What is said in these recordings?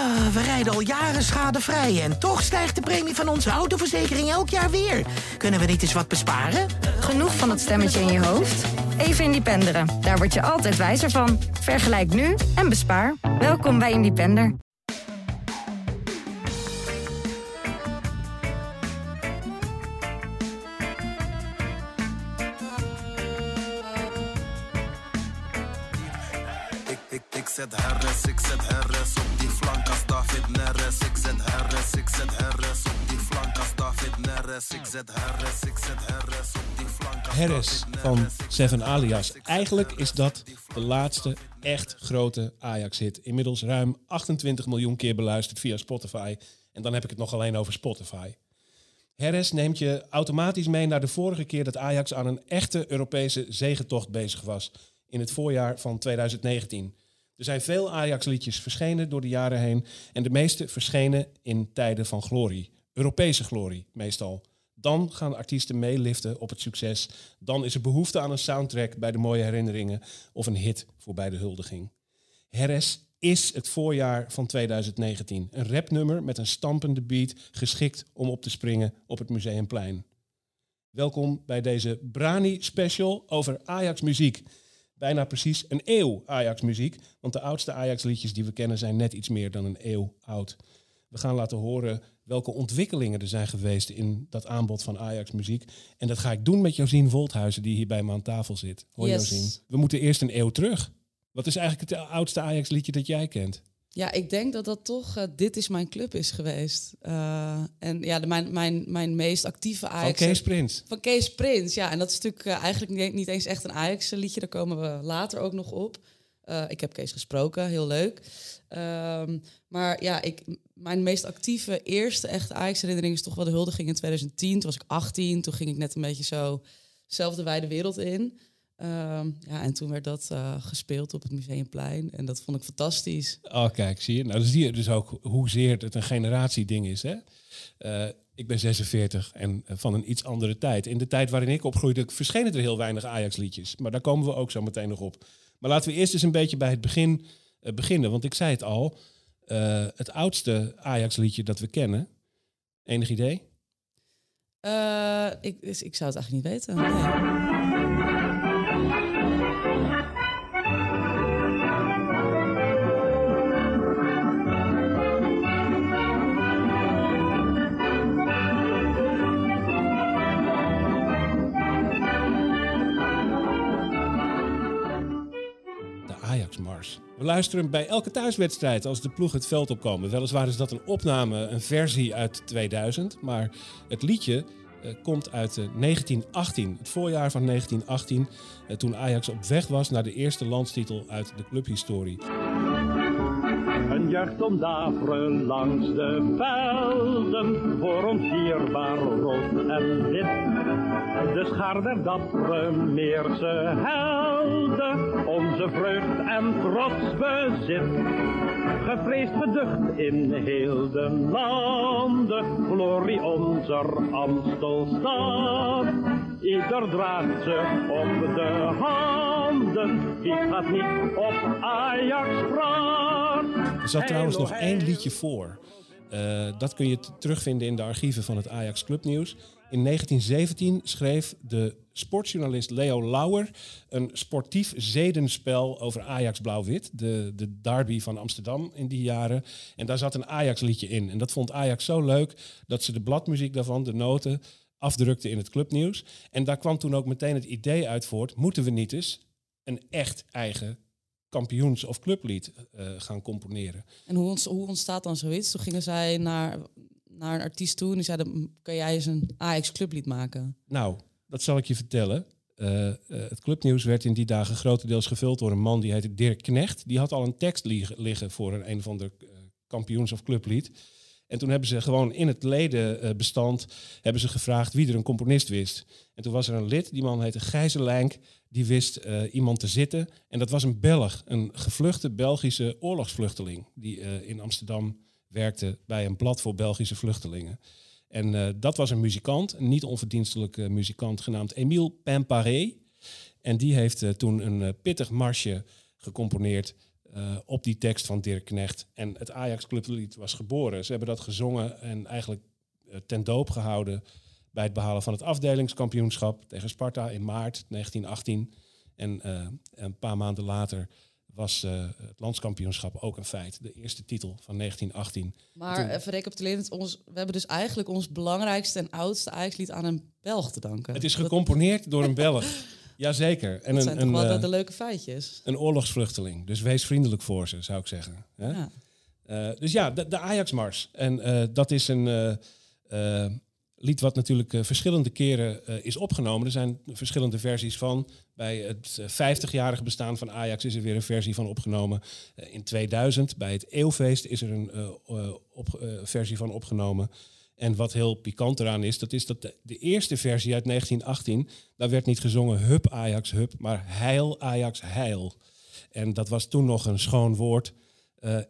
Ah, we rijden al jaren schadevrij en toch stijgt de premie van onze autoverzekering elk jaar weer. Kunnen we niet eens wat besparen? Genoeg van dat stemmetje in je hoofd? Even Independeren. Daar word je altijd wijzer van. Vergelijk nu en bespaar. Welkom bij Independer. Ik, ik, ik zet herres, ik zet herres Harris van Seven Alias. Eigenlijk is dat de laatste echt grote Ajax-hit. Inmiddels ruim 28 miljoen keer beluisterd via Spotify. En dan heb ik het nog alleen over Spotify. Harris neemt je automatisch mee naar de vorige keer dat Ajax aan een echte Europese zegentocht bezig was. In het voorjaar van 2019. Er zijn veel Ajax-liedjes verschenen door de jaren heen. En de meeste verschenen in tijden van glorie. Europese glorie meestal. Dan gaan artiesten meeliften op het succes. Dan is er behoefte aan een soundtrack bij de mooie herinneringen. Of een hit voor bij de huldiging. Harris is het voorjaar van 2019. Een rapnummer met een stampende beat, geschikt om op te springen op het Museumplein. Welkom bij deze Brani special over Ajax muziek. Bijna precies een eeuw Ajax muziek, want de oudste Ajax liedjes die we kennen zijn net iets meer dan een eeuw oud. We gaan laten horen welke ontwikkelingen er zijn geweest in dat aanbod van Ajax muziek. En dat ga ik doen met Josien Volthuizen, die hier bij me aan tafel zit. Hoi Yes. Josien. We moeten eerst een eeuw terug. Wat is eigenlijk het oudste Ajax liedje dat jij kent? Ja, ik denk dat dat toch eh, Dit is mijn club is geweest. Eh, en ja, de, mijn, mijn, mijn meest actieve Van Ajax... Kees Prins. Van Kees Prins, ja. En dat is natuurlijk eh, eigenlijk niet, niet eens echt een Ajax-liedje. Daar komen we later ook nog op. Eh, ik heb Kees gesproken, heel leuk. Ehm, maar ja, ik, mijn meest actieve eerste echte Ajax-herinnering is toch wel de huldiging in 2010. Toen was ik 18, toen ging ik net een beetje zo zelf de wijde wereld in. Ehm, ja, en toen werd dat eh, gespeeld op het Museumplein. En dat vond ik fantastisch. Oh, kijk, zie je. Nou, dan zie je dus ook hoezeer het een generatieding is. Hè? Eh, ik ben 46 en van een iets andere tijd. In de tijd waarin ik opgroeide, verschenen er heel weinig Ajax-liedjes. Maar daar komen we ook zo meteen nog op. Maar laten we eerst eens een beetje bij het begin eh, beginnen. Want ik zei het al, eh, het oudste Ajax-liedje dat we kennen. Enig idee? Eh, ik, dus ik zou het eigenlijk niet weten. Nee. We luisteren bij elke thuiswedstrijd als de ploeg het veld opkomen. Weliswaar is dat een opname, een versie uit 2000. Maar het liedje eh, komt uit eh, 1918, het voorjaar van 1918. eh, toen Ajax op weg was naar de eerste landstitel uit de clubhistorie. Juicht om daveren langs de velden, voor ons dierbaar rood en wit. De schaar der dappere Meerse helden, onze vreugd en trots bezit. Gevreesd geducht in heel de landen, glorie onze Amstelstad. Ieder draagt ze op de handen, wie gaat niet op Ajax praat. Er zat trouwens nog één liedje voor. Eh, dat kun je terugvinden in de archieven van het Ajax Clubnieuws. In 1917 schreef de sportjournalist Leo Lauwer een sportief zedenspel over Ajax Blauw-Wit. De, de derby van Amsterdam in die jaren. En daar zat een Ajax-liedje in. En dat vond Ajax zo leuk dat ze de bladmuziek daarvan, de noten, afdrukte in het clubnieuws. En daar kwam toen ook meteen het idee uit voort: moeten we niet eens een echt eigen kampioens- of clublied eh, gaan componeren? En hoe, ont- hoe ontstaat dan zoiets? Toen gingen zij naar, naar een artiest toe en die zeiden... "M, kan jij eens een Ajax clublied maken? Nou, dat zal ik je vertellen. Eh, eh, het clubnieuws werd in die dagen grotendeels gevuld door een man die heette Dirk Knecht. Die had al een tekst lig- liggen voor een, een of ander kampioens- of clublied. En toen hebben ze gewoon in het ledenbestand hebben ze gevraagd wie er een componist wist. En toen was er een lid, die man heette Gijzelenk, die wist eh, iemand te zitten. En dat was een Belg, een gevluchte Belgische oorlogsvluchteling, die eh, in Amsterdam werkte bij een blad voor Belgische vluchtelingen. En eh, dat was een muzikant, een niet onverdienstelijke muzikant genaamd Émile Pimparé. En die heeft toen een pittig marsje gecomponeerd op die tekst van Dirk Knecht. En het Ajax Clublied was geboren. Ze hebben dat gezongen en eigenlijk ten doop gehouden bij het behalen van het afdelingskampioenschap tegen Sparta in maart 1918. En eh, een paar maanden later was eh, het landskampioenschap ook een feit. De eerste titel van 1918. Maar Toen- even recapitulerend, ons, we hebben dus eigenlijk ons belangrijkste en oudste Ajax-lied aan een Belg te danken. Het is Dat- gecomponeerd door een Belg. Jazeker. En Dat een, zijn een, toch wel eh, de leuke feitjes. een oorlogsvluchteling. Dus wees vriendelijk voor ze, zou ik zeggen. Hè? Ja. Dus ja, de, de Ajax-mars. En dat is een lied wat natuurlijk eh, verschillende keren eh, is opgenomen. Er zijn verschillende versies van. Bij het eh, 50-jarige bestaan van Ajax is er weer een versie van opgenomen. Eh, in 2000, bij het Eeuwfeest, is er een eh, eh, eh, versie van opgenomen. En wat heel pikant eraan is, dat is dat de, de eerste versie uit 1918, daar werd niet gezongen hup Ajax hup, maar heil Ajax heil. En dat was toen nog een schoon woord.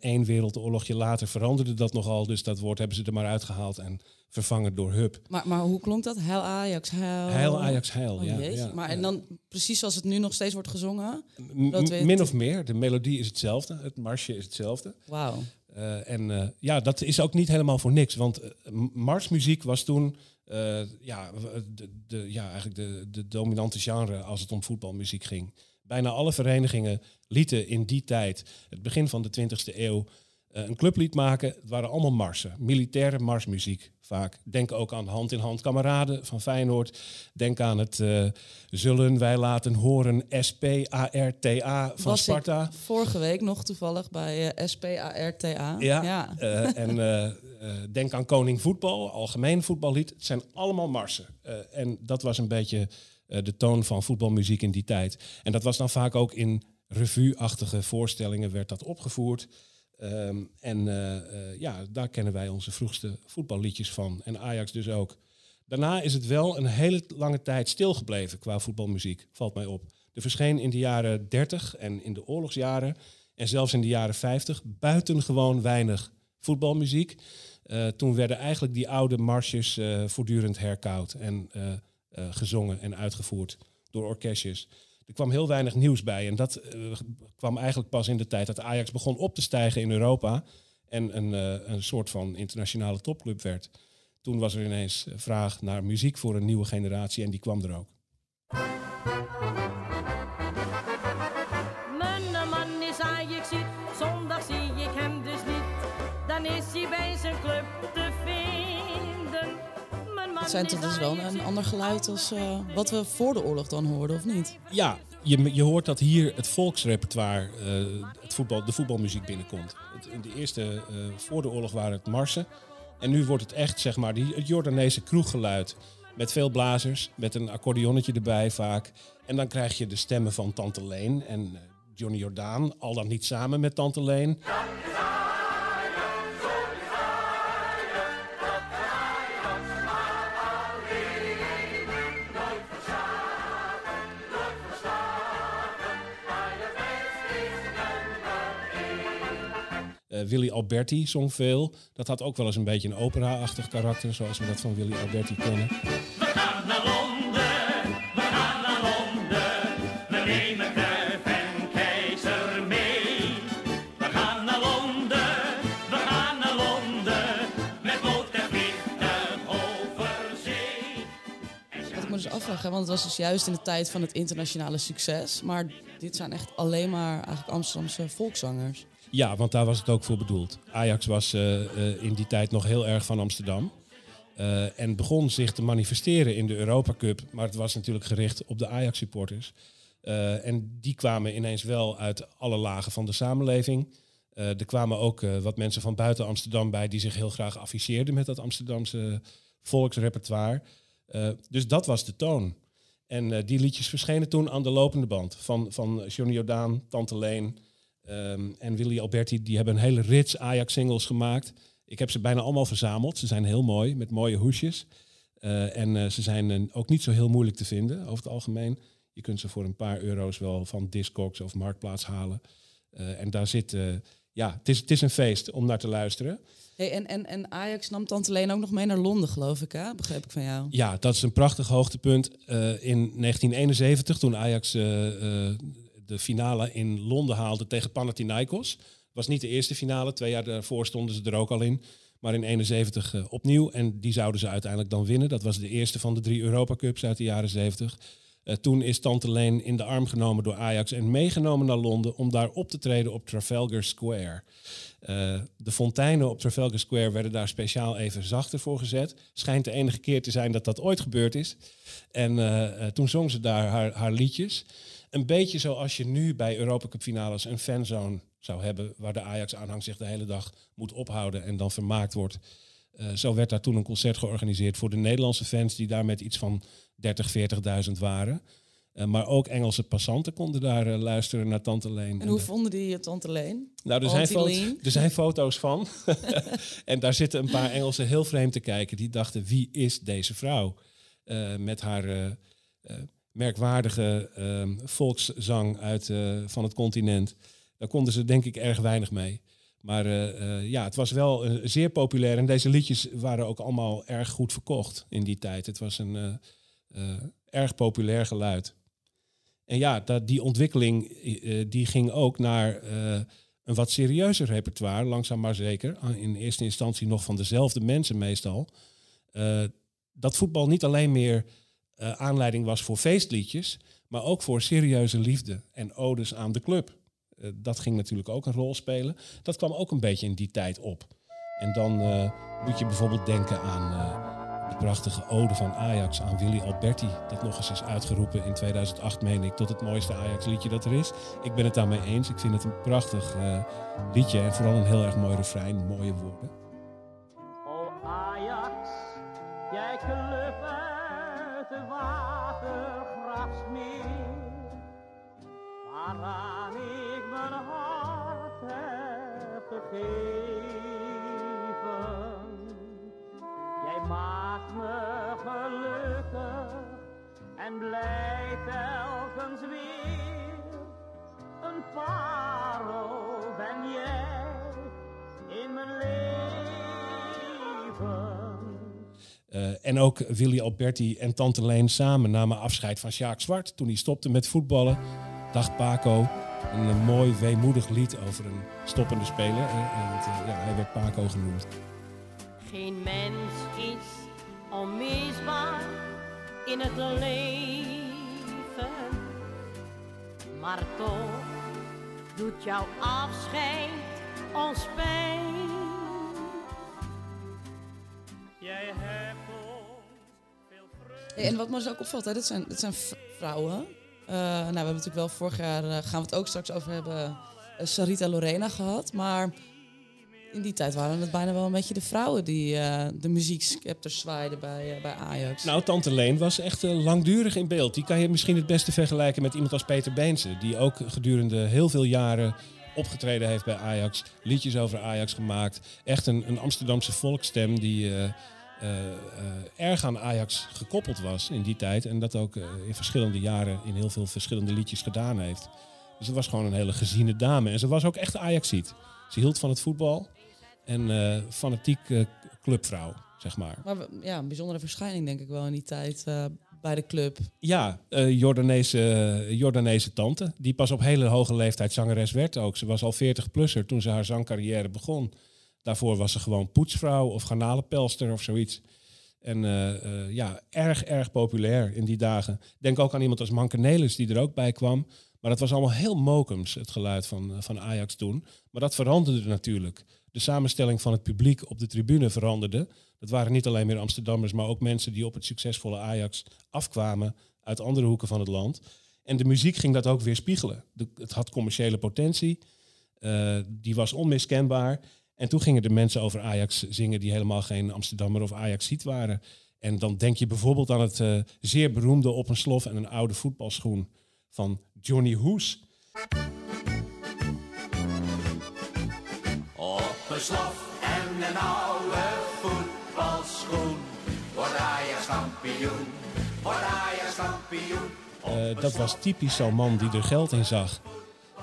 Eén wereldoorlogje later veranderde dat nogal, dus dat woord hebben ze er maar uitgehaald en vervangen door hup. Maar, maar hoe klonk dat? Heil Ajax, heil... Heil Ajax heil, Oh, ja. ja, maar ja. en dan precies zoals het nu nog steeds wordt gezongen? M- dat weet min of meer, de melodie is hetzelfde, het marsje is hetzelfde. Wauw. Eh, en eh, ja, dat is ook niet helemaal voor niks. Want eh, marsmuziek was toen ja, de, de, ja, eigenlijk de, de dominante genre als het om voetbalmuziek ging. Bijna alle verenigingen lieten in die tijd, het begin van de 20e eeuw, een clublied maken. Het waren allemaal marsen, militaire marsmuziek vaak. Denk ook aan Hand in Hand Kameraden van Feyenoord. Denk aan het eh, Zullen wij laten horen SPARTA van Was Sparta. ik vorige week nog toevallig bij eh, SPARTA. Ja, eh, en eh, eh, denk aan Koning Voetbal, algemeen voetballied. Het zijn allemaal marsen. Eh, en dat was een beetje eh, de toon van voetbalmuziek in die tijd. En dat was dan vaak ook in revue-achtige voorstellingen werd dat opgevoerd. Ehm, en eh, eh, ja, daar kennen wij onze vroegste voetballiedjes van. En Ajax dus ook. Daarna is het wel een hele lange tijd stilgebleven qua voetbalmuziek, valt mij op. Er verscheen in de jaren 30 en in de oorlogsjaren en zelfs in de jaren 50 buitengewoon weinig voetbalmuziek. Eh, toen werden eigenlijk die oude marsjes voortdurend herkoud en gezongen en uitgevoerd door orkestjes. Er kwam heel weinig nieuws bij en dat eh, kwam eigenlijk pas in de tijd dat Ajax begon op te stijgen in Europa en een, eh, een soort van internationale topclub werd. Toen was er ineens eh, vraag naar muziek voor een nieuwe generatie en die kwam er ook. Zijn toch dus wel een ander geluid als eh, wat we voor de oorlog dan hoorden, of niet? Ja, je, je hoort dat hier het volksrepertoire, eh, het voetbal, de voetbalmuziek binnenkomt. In de eerste, eh, voor de oorlog waren het marsen. En nu wordt het echt, zeg maar, die, het Jordaanese kroeggeluid. Met veel blazers, met een accordeonnetje erbij vaak. En dan krijg je de stemmen van Tante Leen en Johnny Jordaan. Al dan niet samen met Tante Leen. Willy Alberti zong veel. Dat had ook wel eens een beetje een opera-achtig karakter, zoals we dat van Willy Alberti kennen. Want het was dus juist in de tijd van het internationale succes. Maar dit zijn echt alleen maar eigenlijk Amsterdamse volkszangers. Ja, want daar was het ook voor bedoeld. Ajax was eh, eh, in die tijd nog heel erg van Amsterdam. Eh, en begon zich te manifesteren in de Europa Cup. Maar het was natuurlijk gericht op de Ajax-supporters. En die kwamen ineens wel uit alle lagen van de samenleving. Er kwamen ook wat mensen van buiten Amsterdam bij... die zich heel graag afficheerden met dat Amsterdamse volksrepertoire. Eh, dus dat was de toon. En eh, die liedjes verschenen toen aan de lopende band. Van, van Johnny Jordaan, Tante Leen... Ehm, en Willy Alberti, die hebben een hele rits Ajax-singles gemaakt. Ik heb ze bijna allemaal verzameld. Ze zijn heel mooi, met mooie hoesjes. Eh, en ze zijn ook niet zo heel moeilijk te vinden, over het algemeen. Je kunt ze voor een paar euro's wel van Discogs of Marktplaats halen. En daar zit, ja, het is, het is een feest om naar te luisteren. En, en, en Ajax nam Tante Leen ook nog mee naar Londen, geloof ik, hè? ik van jou. Ja, dat is een prachtig hoogtepunt. Eh, in 1971, toen Ajax eh, eh, de finale in Londen haalden tegen Panathinaikos. was niet de eerste finale, twee jaar daarvoor stonden ze er ook al in. Maar in 71 eh, opnieuw en die zouden ze uiteindelijk dan winnen. Dat was de eerste van de drie Europa Cups uit de jaren 70. Eh, toen is Tante Leen in de arm genomen door Ajax en meegenomen naar Londen om daar op te treden op Trafalgar Square. Eh, de fonteinen op Trafalgar Square werden daar speciaal even zachter voor gezet. Schijnt de enige keer te zijn dat dat ooit gebeurd is. En eh, eh, toen zong ze daar haar, haar liedjes. Een beetje zoals je nu bij Europa Cup finales een fanzone zou hebben... waar de Ajax-aanhang zich de hele dag moet ophouden en dan vermaakt wordt. Zo werd daar toen een concert georganiseerd voor de Nederlandse fans... die daar met iets van 30, 40.000 waren... Eh, maar ook Engelse passanten konden daar eh, luisteren naar Tante Leen. En hoe vonden die je Tante Leen? Nou, er zijn, Auntie foto- Leen? er zijn foto's van. en daar zitten een paar Engelsen heel vreemd te kijken. Die dachten, wie is deze vrouw? Eh, met haar eh, eh, merkwaardige ehm, volkszang uit, eh, van het continent. Daar konden ze denk ik erg weinig mee. Maar eh, eh, ja, het was wel eh, zeer populair. En deze liedjes waren ook allemaal erg goed verkocht in die tijd. Het was een eh, eh, erg populair geluid. En ja, dat, die ontwikkeling eh, die ging ook naar eh, een wat serieuzer repertoire, langzaam maar zeker. Ah, In eerste instantie nog van dezelfde mensen meestal. Eh, dat voetbal niet alleen meer eh, aanleiding was voor feestliedjes, maar ook voor serieuze liefde en odes aan de club. Eh, dat ging natuurlijk ook een rol spelen. Dat kwam ook een beetje in die tijd op. En dan eh, moet je bijvoorbeeld denken aan eh, de prachtige ode van Ajax aan Willy Alberti. Dat nog eens is uitgeroepen in 2008, meen ik, tot het mooiste Ajax-liedje dat er is. Ik ben het daarmee eens. Ik vind het een prachtig eh, liedje en vooral een heel erg mooi refrein, mooie woorden. En blij telkens weer. Een parel ben jij in mijn leven. Eh, en ook Willy Alberti en Tante Leen samen namen afscheid van Sjaak Zwart toen hij stopte met voetballen. Dag Paco. Een, eh, mooi weemoedig lied over een stoppende speler. En het, eh, ja, hij werd Paco genoemd. Geen mens is onmisbaar in het leven, maar toch doet jouw afscheid ons pijn. Jij hebt veel en wat me dus ook opvalt, hè, dit zijn, dit zijn vrouwen. Eh, nou, we hebben natuurlijk wel vorig jaar, eh, gaan we het ook straks over hebben, eh, Sarita Lorena gehad. Maar in die tijd waren het bijna wel een beetje de vrouwen die eh, de muziekscepters zwaaiden bij, eh, bij Ajax. Nou, Tante Leen was echt eh, langdurig in beeld. Die kan je misschien het beste vergelijken met iemand als Peter Beense. Die ook gedurende heel veel jaren opgetreden heeft bij Ajax. Liedjes over Ajax gemaakt. Echt een, een Amsterdamse volksstem die erg aan Ajax gekoppeld was in die tijd. En dat ook in verschillende jaren in heel veel verschillende liedjes gedaan heeft. Dus ze was gewoon een hele geziene dame. En ze was ook echt Ajaxiet. Ze hield van het voetbal. En eh, fanatiek eh, clubvrouw, zeg maar. Maar ja, een bijzondere verschijning denk ik wel in die tijd eh, bij de club. Ja, Jordaanese, Jordaanese tante. Die pas op hele hoge leeftijd zangeres werd ook. Ze was al 40-plusser toen ze haar zangcarrière begon. Daarvoor was ze gewoon poetsvrouw of garnalenpelster of zoiets. En ja, erg, erg populair in die dagen. Denk ook aan iemand als Manke Nelis die er ook bij kwam. Maar dat was allemaal heel mokums, het geluid van, van Ajax toen. Maar dat veranderde natuurlijk. De samenstelling van het publiek op de tribune veranderde. Dat waren niet alleen meer Amsterdammers, maar ook mensen die op het succesvolle Ajax afkwamen uit andere hoeken van het land. En de muziek ging dat ook weer spiegelen. Het had commerciële potentie, eh, die was onmiskenbaar. En toen gingen de mensen over Ajax zingen die helemaal geen Amsterdammer of Ajaxiet waren. En dan denk je bijvoorbeeld aan het eh, zeer beroemde Op een slof en een oude voetbalschoen van Johnny Hoes. Een slof en een oude voetbalschoen. Wordt Ajax kampioen, wordt Ajax kampioen. Eh, dat was typisch zo'n man die er geld in zag.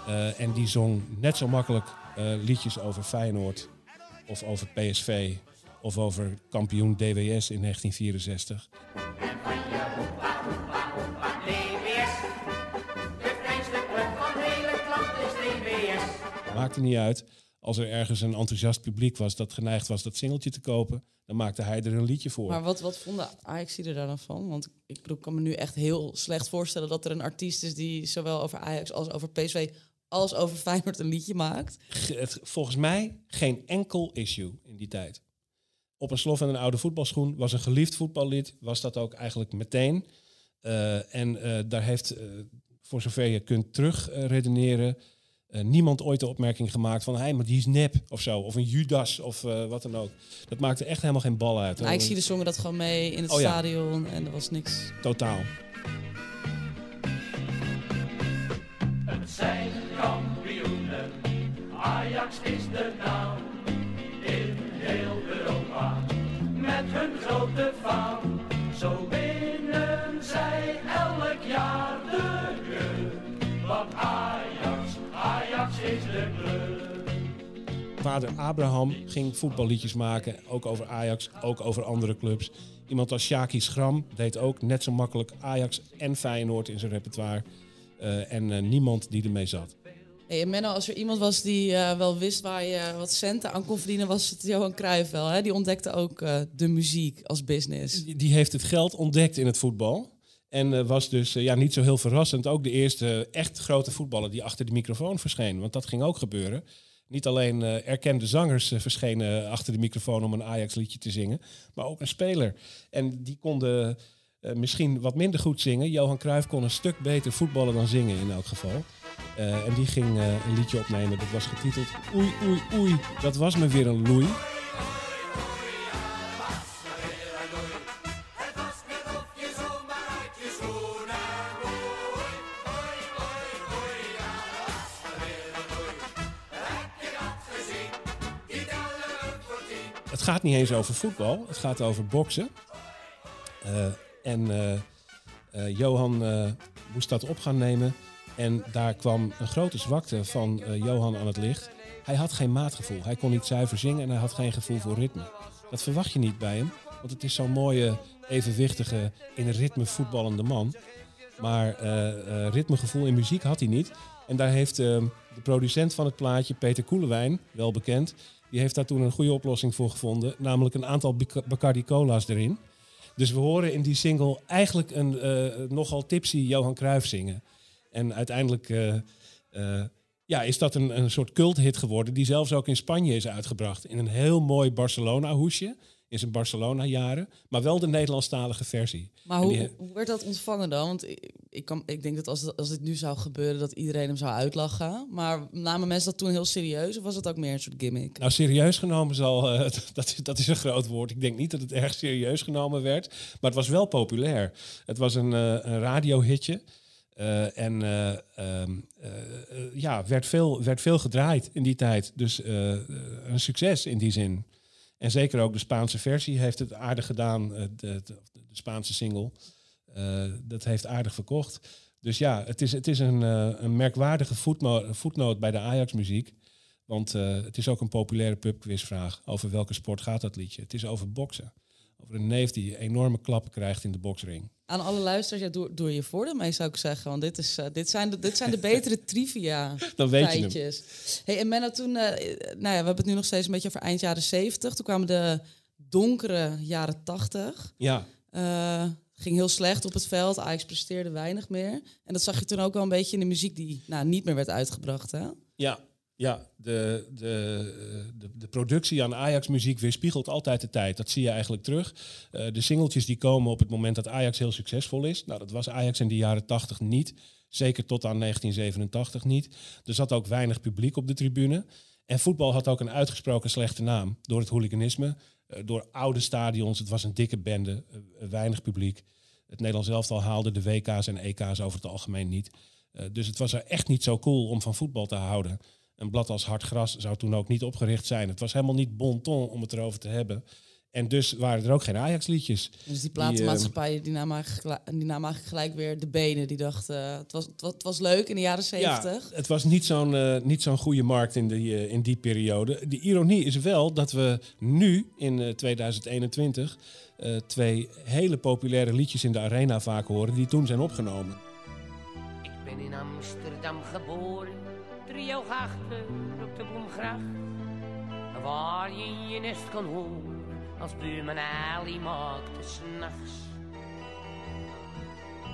Eh, en die zong net zo makkelijk eh, liedjes over Feyenoord of over PSV of over kampioen DWS in 1964. DWS, de kleinste club van Maakte niet uit. Als er ergens een enthousiast publiek was dat geneigd was dat singeltje te kopen, dan maakte hij er een liedje voor. Maar wat, wat vonden Ajax er daar dan van? Want ik bedoel, kan me nu echt heel slecht voorstellen dat er een artiest is die zowel over Ajax als over PSV als over Feyenoord een liedje maakt. Het, volgens mij geen enkel issue in die tijd. Op een slof en een oude voetbalschoen was een geliefd voetballied, was dat ook eigenlijk meteen. Eh, en eh, daar heeft, eh, voor zover je kunt terug eh, niemand ooit de opmerking gemaakt van, hé, maar die is nep of zo, of een Judas of eh, wat dan ook. Dat maakte echt helemaal geen bal uit. Ajax zie de zongen dat gewoon mee in het Oh ja. stadion en er was niks. Totaal. Het zijn kampioenen, Ajax is de naam. In heel Europa, met hun grote faam. Zo winnen zij elk jaar Vader Abraham ging voetballiedjes maken, ook over Ajax, ook over andere clubs. Iemand als Shaki Schram deed ook net zo makkelijk Ajax en Feyenoord in zijn repertoire. Eh, en eh, niemand die ermee zat. Hey, en Menno, als er iemand was die eh, wel wist waar je wat centen aan kon verdienen, was het Johan Cruijff wel. Hè? Die ontdekte ook de muziek als business. Die, die heeft het geld ontdekt in het voetbal. En was dus ja, niet zo heel verrassend ook de eerste echt grote voetballer die achter de microfoon verscheen. Want dat ging ook gebeuren. Niet alleen eh, erkende zangers eh, verschenen achter de microfoon om een Ajax-liedje te zingen, maar ook een speler. En die konden eh, misschien wat minder goed zingen. Johan Cruijff kon een stuk beter voetballen dan zingen in elk geval. En die ging een liedje opnemen. Dat was getiteld Oei, oei, oei. Dat was me weer een loei. Gaat niet eens over voetbal. Het gaat over boksen. Eh, en eh, eh, Johan moest dat op gaan nemen. En daar kwam een grote zwakte van Johan aan het licht. Hij had geen maatgevoel. Hij kon niet zuiver zingen en hij had geen gevoel voor ritme. Dat verwacht je niet bij hem. Want het is zo'n mooie, evenwichtige, in ritme voetballende man. Maar eh, ritmegevoel in muziek had hij niet. En daar heeft de producent van het plaatje, Peter Koelewijn, wel bekend... die heeft daar toen een goede oplossing voor gevonden. Namelijk een aantal Bacardi Cola's erin. Dus we horen in die single eigenlijk een eh, nogal tipsy Johan Cruijff zingen. En uiteindelijk eh, eh, ja, is dat een, een soort culthit geworden... die zelfs ook in Spanje is uitgebracht. In een heel mooi Barcelona-hoesje. In zijn Barcelona-jaren. Maar wel de Nederlandstalige versie. Maar die- hoe, hoe werd dat ontvangen dan? Want ik, ik, kan, ik denk dat als, als dit nu zou gebeuren, dat iedereen hem zou uitlachen. Maar namen mensen dat toen heel serieus of was het ook meer een soort gimmick? Nou, serieus genomen zal, eh, dat, is- dat is een groot woord. Ik denk niet dat het erg serieus genomen werd. Maar het was wel populair. Het was een, eh, een radiohitje. Eh, en eh, ehm, eh, eh, ja, werd veel, werd veel gedraaid in die tijd. Dus een succes in die zin. En zeker ook de Spaanse versie heeft het aardig gedaan. eh, de, de, Spaanse single. Eh, dat heeft aardig verkocht. Dus ja, het is, het is een, eh, een merkwaardige voetno- voetnoot bij de Ajax-muziek. Want het is ook een populaire pubquizvraag. Over welke sport gaat dat liedje? Het is over boksen. Over een neef die enorme klappen krijgt in de boksring. Aan alle luisteraars, ja, doe, doe je voordeel mee zou ik zeggen. Want dit, is, eh, dit, zijn, de, dit zijn de betere trivia Dan weet je feitjes. Hey, en Menno, toen, eh, nou ja, we hebben het nu nog steeds een beetje over eind jaren 70. Toen kwamen de donkere jaren 80. Ja, Eh, ging heel slecht op het veld. Ajax presteerde weinig meer. En dat zag je toen ook wel een beetje in de muziek die nou, niet meer werd uitgebracht. Hè? ja, ja. De, de, de, de productie aan Ajax-muziek weerspiegelt altijd de tijd. Dat zie je eigenlijk terug. Eh, de singeltjes die komen op het moment dat Ajax heel succesvol is. Nou, dat was Ajax in de jaren 80 niet. Zeker tot aan 1987 niet. Er zat ook weinig publiek op de tribune. En voetbal had ook een uitgesproken slechte naam. Door het hooliganisme, eh, door oude stadions. Het was een dikke bende, eh, weinig publiek. Het Nederlands elftal haalde de WK's en EK's over het algemeen niet. Dus het was er echt niet zo cool om van voetbal te houden. Een blad als Hard Gras zou toen ook niet opgericht zijn. Het was helemaal niet bon ton om het erover te hebben. En dus waren er ook geen Ajax-liedjes. Dus die platenmaatschappij die nam, eigenlijk, gelijk- die nam eigenlijk gelijk weer de benen. Die dacht, eh, het, was, het, was, het was leuk in de jaren 70. Ja, het was niet zo'n eh, niet zo'n goede markt in, die eh, in die periode. De ironie is wel dat we nu in eh, 2021 eh, twee hele populaire liedjes in de arena vaak horen die toen zijn opgenomen. Ik ben in Amsterdam geboren, driehoog achter op de Bloemgracht. Waar je in je nest kan horen als buurman Ali maakte s'nachts.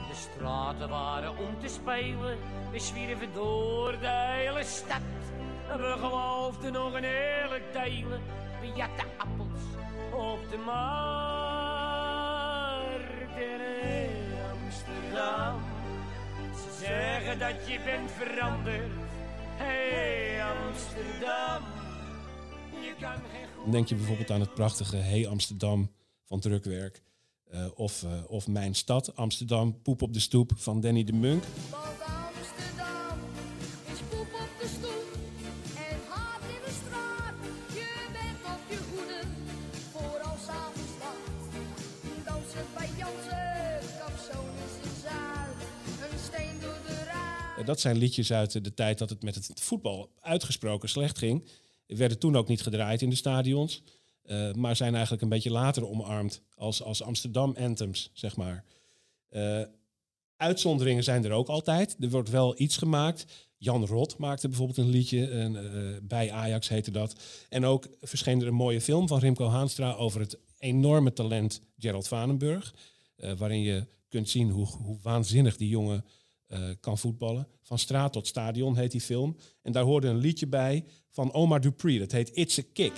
De straten waren om te spelen, we zwierven door de hele stad. En we geloofden nog een eerlijk delen, we jatten appels op de markt in Amsterdam. Ze zeggen dat je bent veranderd, hey Amsterdam. Je kan geen Dan denk je bijvoorbeeld aan het prachtige Hey Amsterdam van Drukwerk. Eh, of, eh, of Mijn Stad, Amsterdam, Poep op de Stoep van Danny de Munk. Dat zijn liedjes uit de tijd dat het met het voetbal uitgesproken slecht ging. Werden toen ook niet gedraaid in de stadions. eh, maar zijn eigenlijk een beetje later omarmd als, als Amsterdam-anthems, zeg maar. Eh, uitzonderingen zijn er ook altijd. Er wordt wel iets gemaakt. Jan Rot maakte bijvoorbeeld een liedje, een, eh, bij Ajax heette dat. En ook verscheen er een mooie film van Rimco Haanstra over het enorme talent Gerald Vanenburg. waarin je kunt zien hoe, hoe waanzinnig die jongen kan voetballen. Van straat tot stadion heet die film. En daar hoorde een liedje bij van Omar Dupree. Dat heet It's a Kick.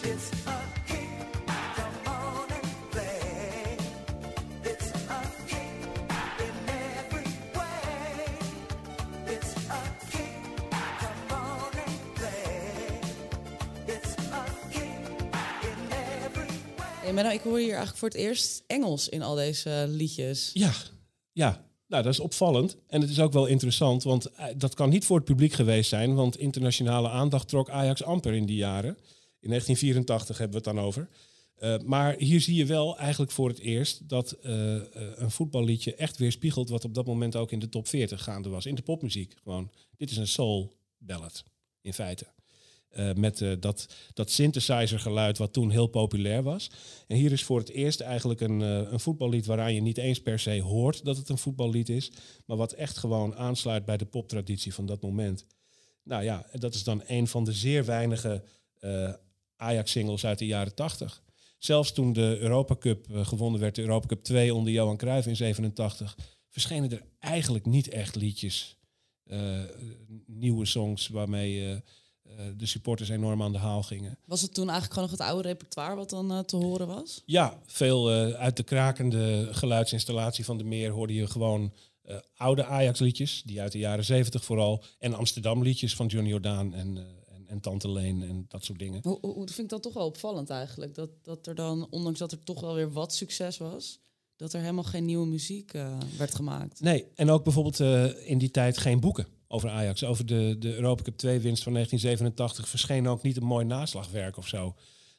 Hey Menno, ik hoor hier eigenlijk voor het eerst Engels in al deze liedjes. Ja, ja. Nou, dat is opvallend. En het is ook wel interessant, want eh, dat kan niet voor het publiek geweest zijn. Want internationale aandacht trok Ajax amper in die jaren. In 1984 hebben we het dan over. Eh, maar hier zie je wel eigenlijk voor het eerst dat eh, een voetballiedje echt weerspiegelt wat op dat moment ook in de top 40 gaande was. In de popmuziek gewoon. Dit is een soul ballad, in feite. Eh, met eh, dat, dat synthesizer geluid wat toen heel populair was. En hier is voor het eerst eigenlijk een, eh, een voetballied waaraan je niet eens per se hoort dat het een voetballied is, maar wat echt gewoon aansluit bij de poptraditie van dat moment. Nou ja, dat is dan een van de zeer weinige Ajax-singles uit de jaren 80. Zelfs toen de Europa Cup gewonnen werd, de Europa Cup 2 onder Johan Cruijff in 87, verschenen er eigenlijk niet echt liedjes, nieuwe songs waarmee de supporters enorm aan de haal gingen. Was het toen eigenlijk gewoon nog het oude repertoire wat dan eh, te horen was? Ja, veel eh, uit de krakende geluidsinstallatie van de Meer hoorde je gewoon eh, oude Ajax-liedjes, die uit de jaren 70 vooral, en Amsterdam-liedjes van Johnny Jordaan en, eh, en, en Tante Leen en dat soort dingen. Hoe, hoe vind ik dat toch wel opvallend eigenlijk? Dat, dat er dan, ondanks dat er toch wel weer wat succes was, dat er helemaal geen nieuwe muziek eh, werd gemaakt. Nee, en ook bijvoorbeeld eh, in die tijd geen boeken over Ajax. Over de, de Europa Cup 2-winst van 1987 verscheen ook niet een mooi naslagwerk of zo.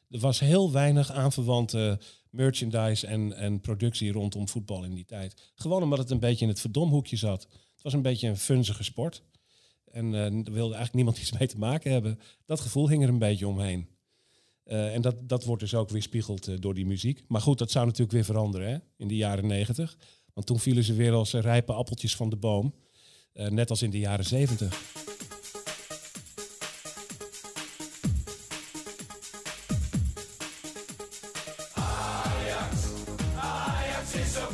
Er was heel weinig aanverwante merchandise en, en productie rondom voetbal in die tijd. Gewoon omdat het een beetje in het verdomhoekje zat. Het was een beetje een funzige sport. En eh, er wilde eigenlijk niemand iets mee te maken hebben. Dat gevoel hing er een beetje omheen. Eh, en dat, dat wordt dus ook weerspiegeld eh, door die muziek. Maar goed, dat zou natuurlijk weer veranderen hè, in de jaren negentig. Want toen vielen ze weer als rijpe appeltjes van de boom. Eh, net als in de jaren zeventig. Ajax is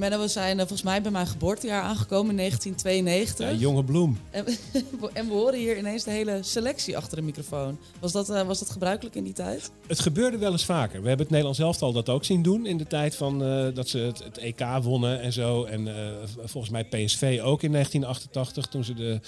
En Menno, we zijn eh, volgens mij bij mijn geboortejaar aangekomen in 1992. Ja, jonge bloem. En, en we horen hier ineens de hele selectie achter de microfoon. Was dat, eh, was dat gebruikelijk in die tijd? Het gebeurde wel eens vaker. We hebben het Nederlands elftal dat ook zien doen in de tijd van eh, dat ze het, het EK wonnen en zo. En volgens mij PSV ook in 1988 toen ze de,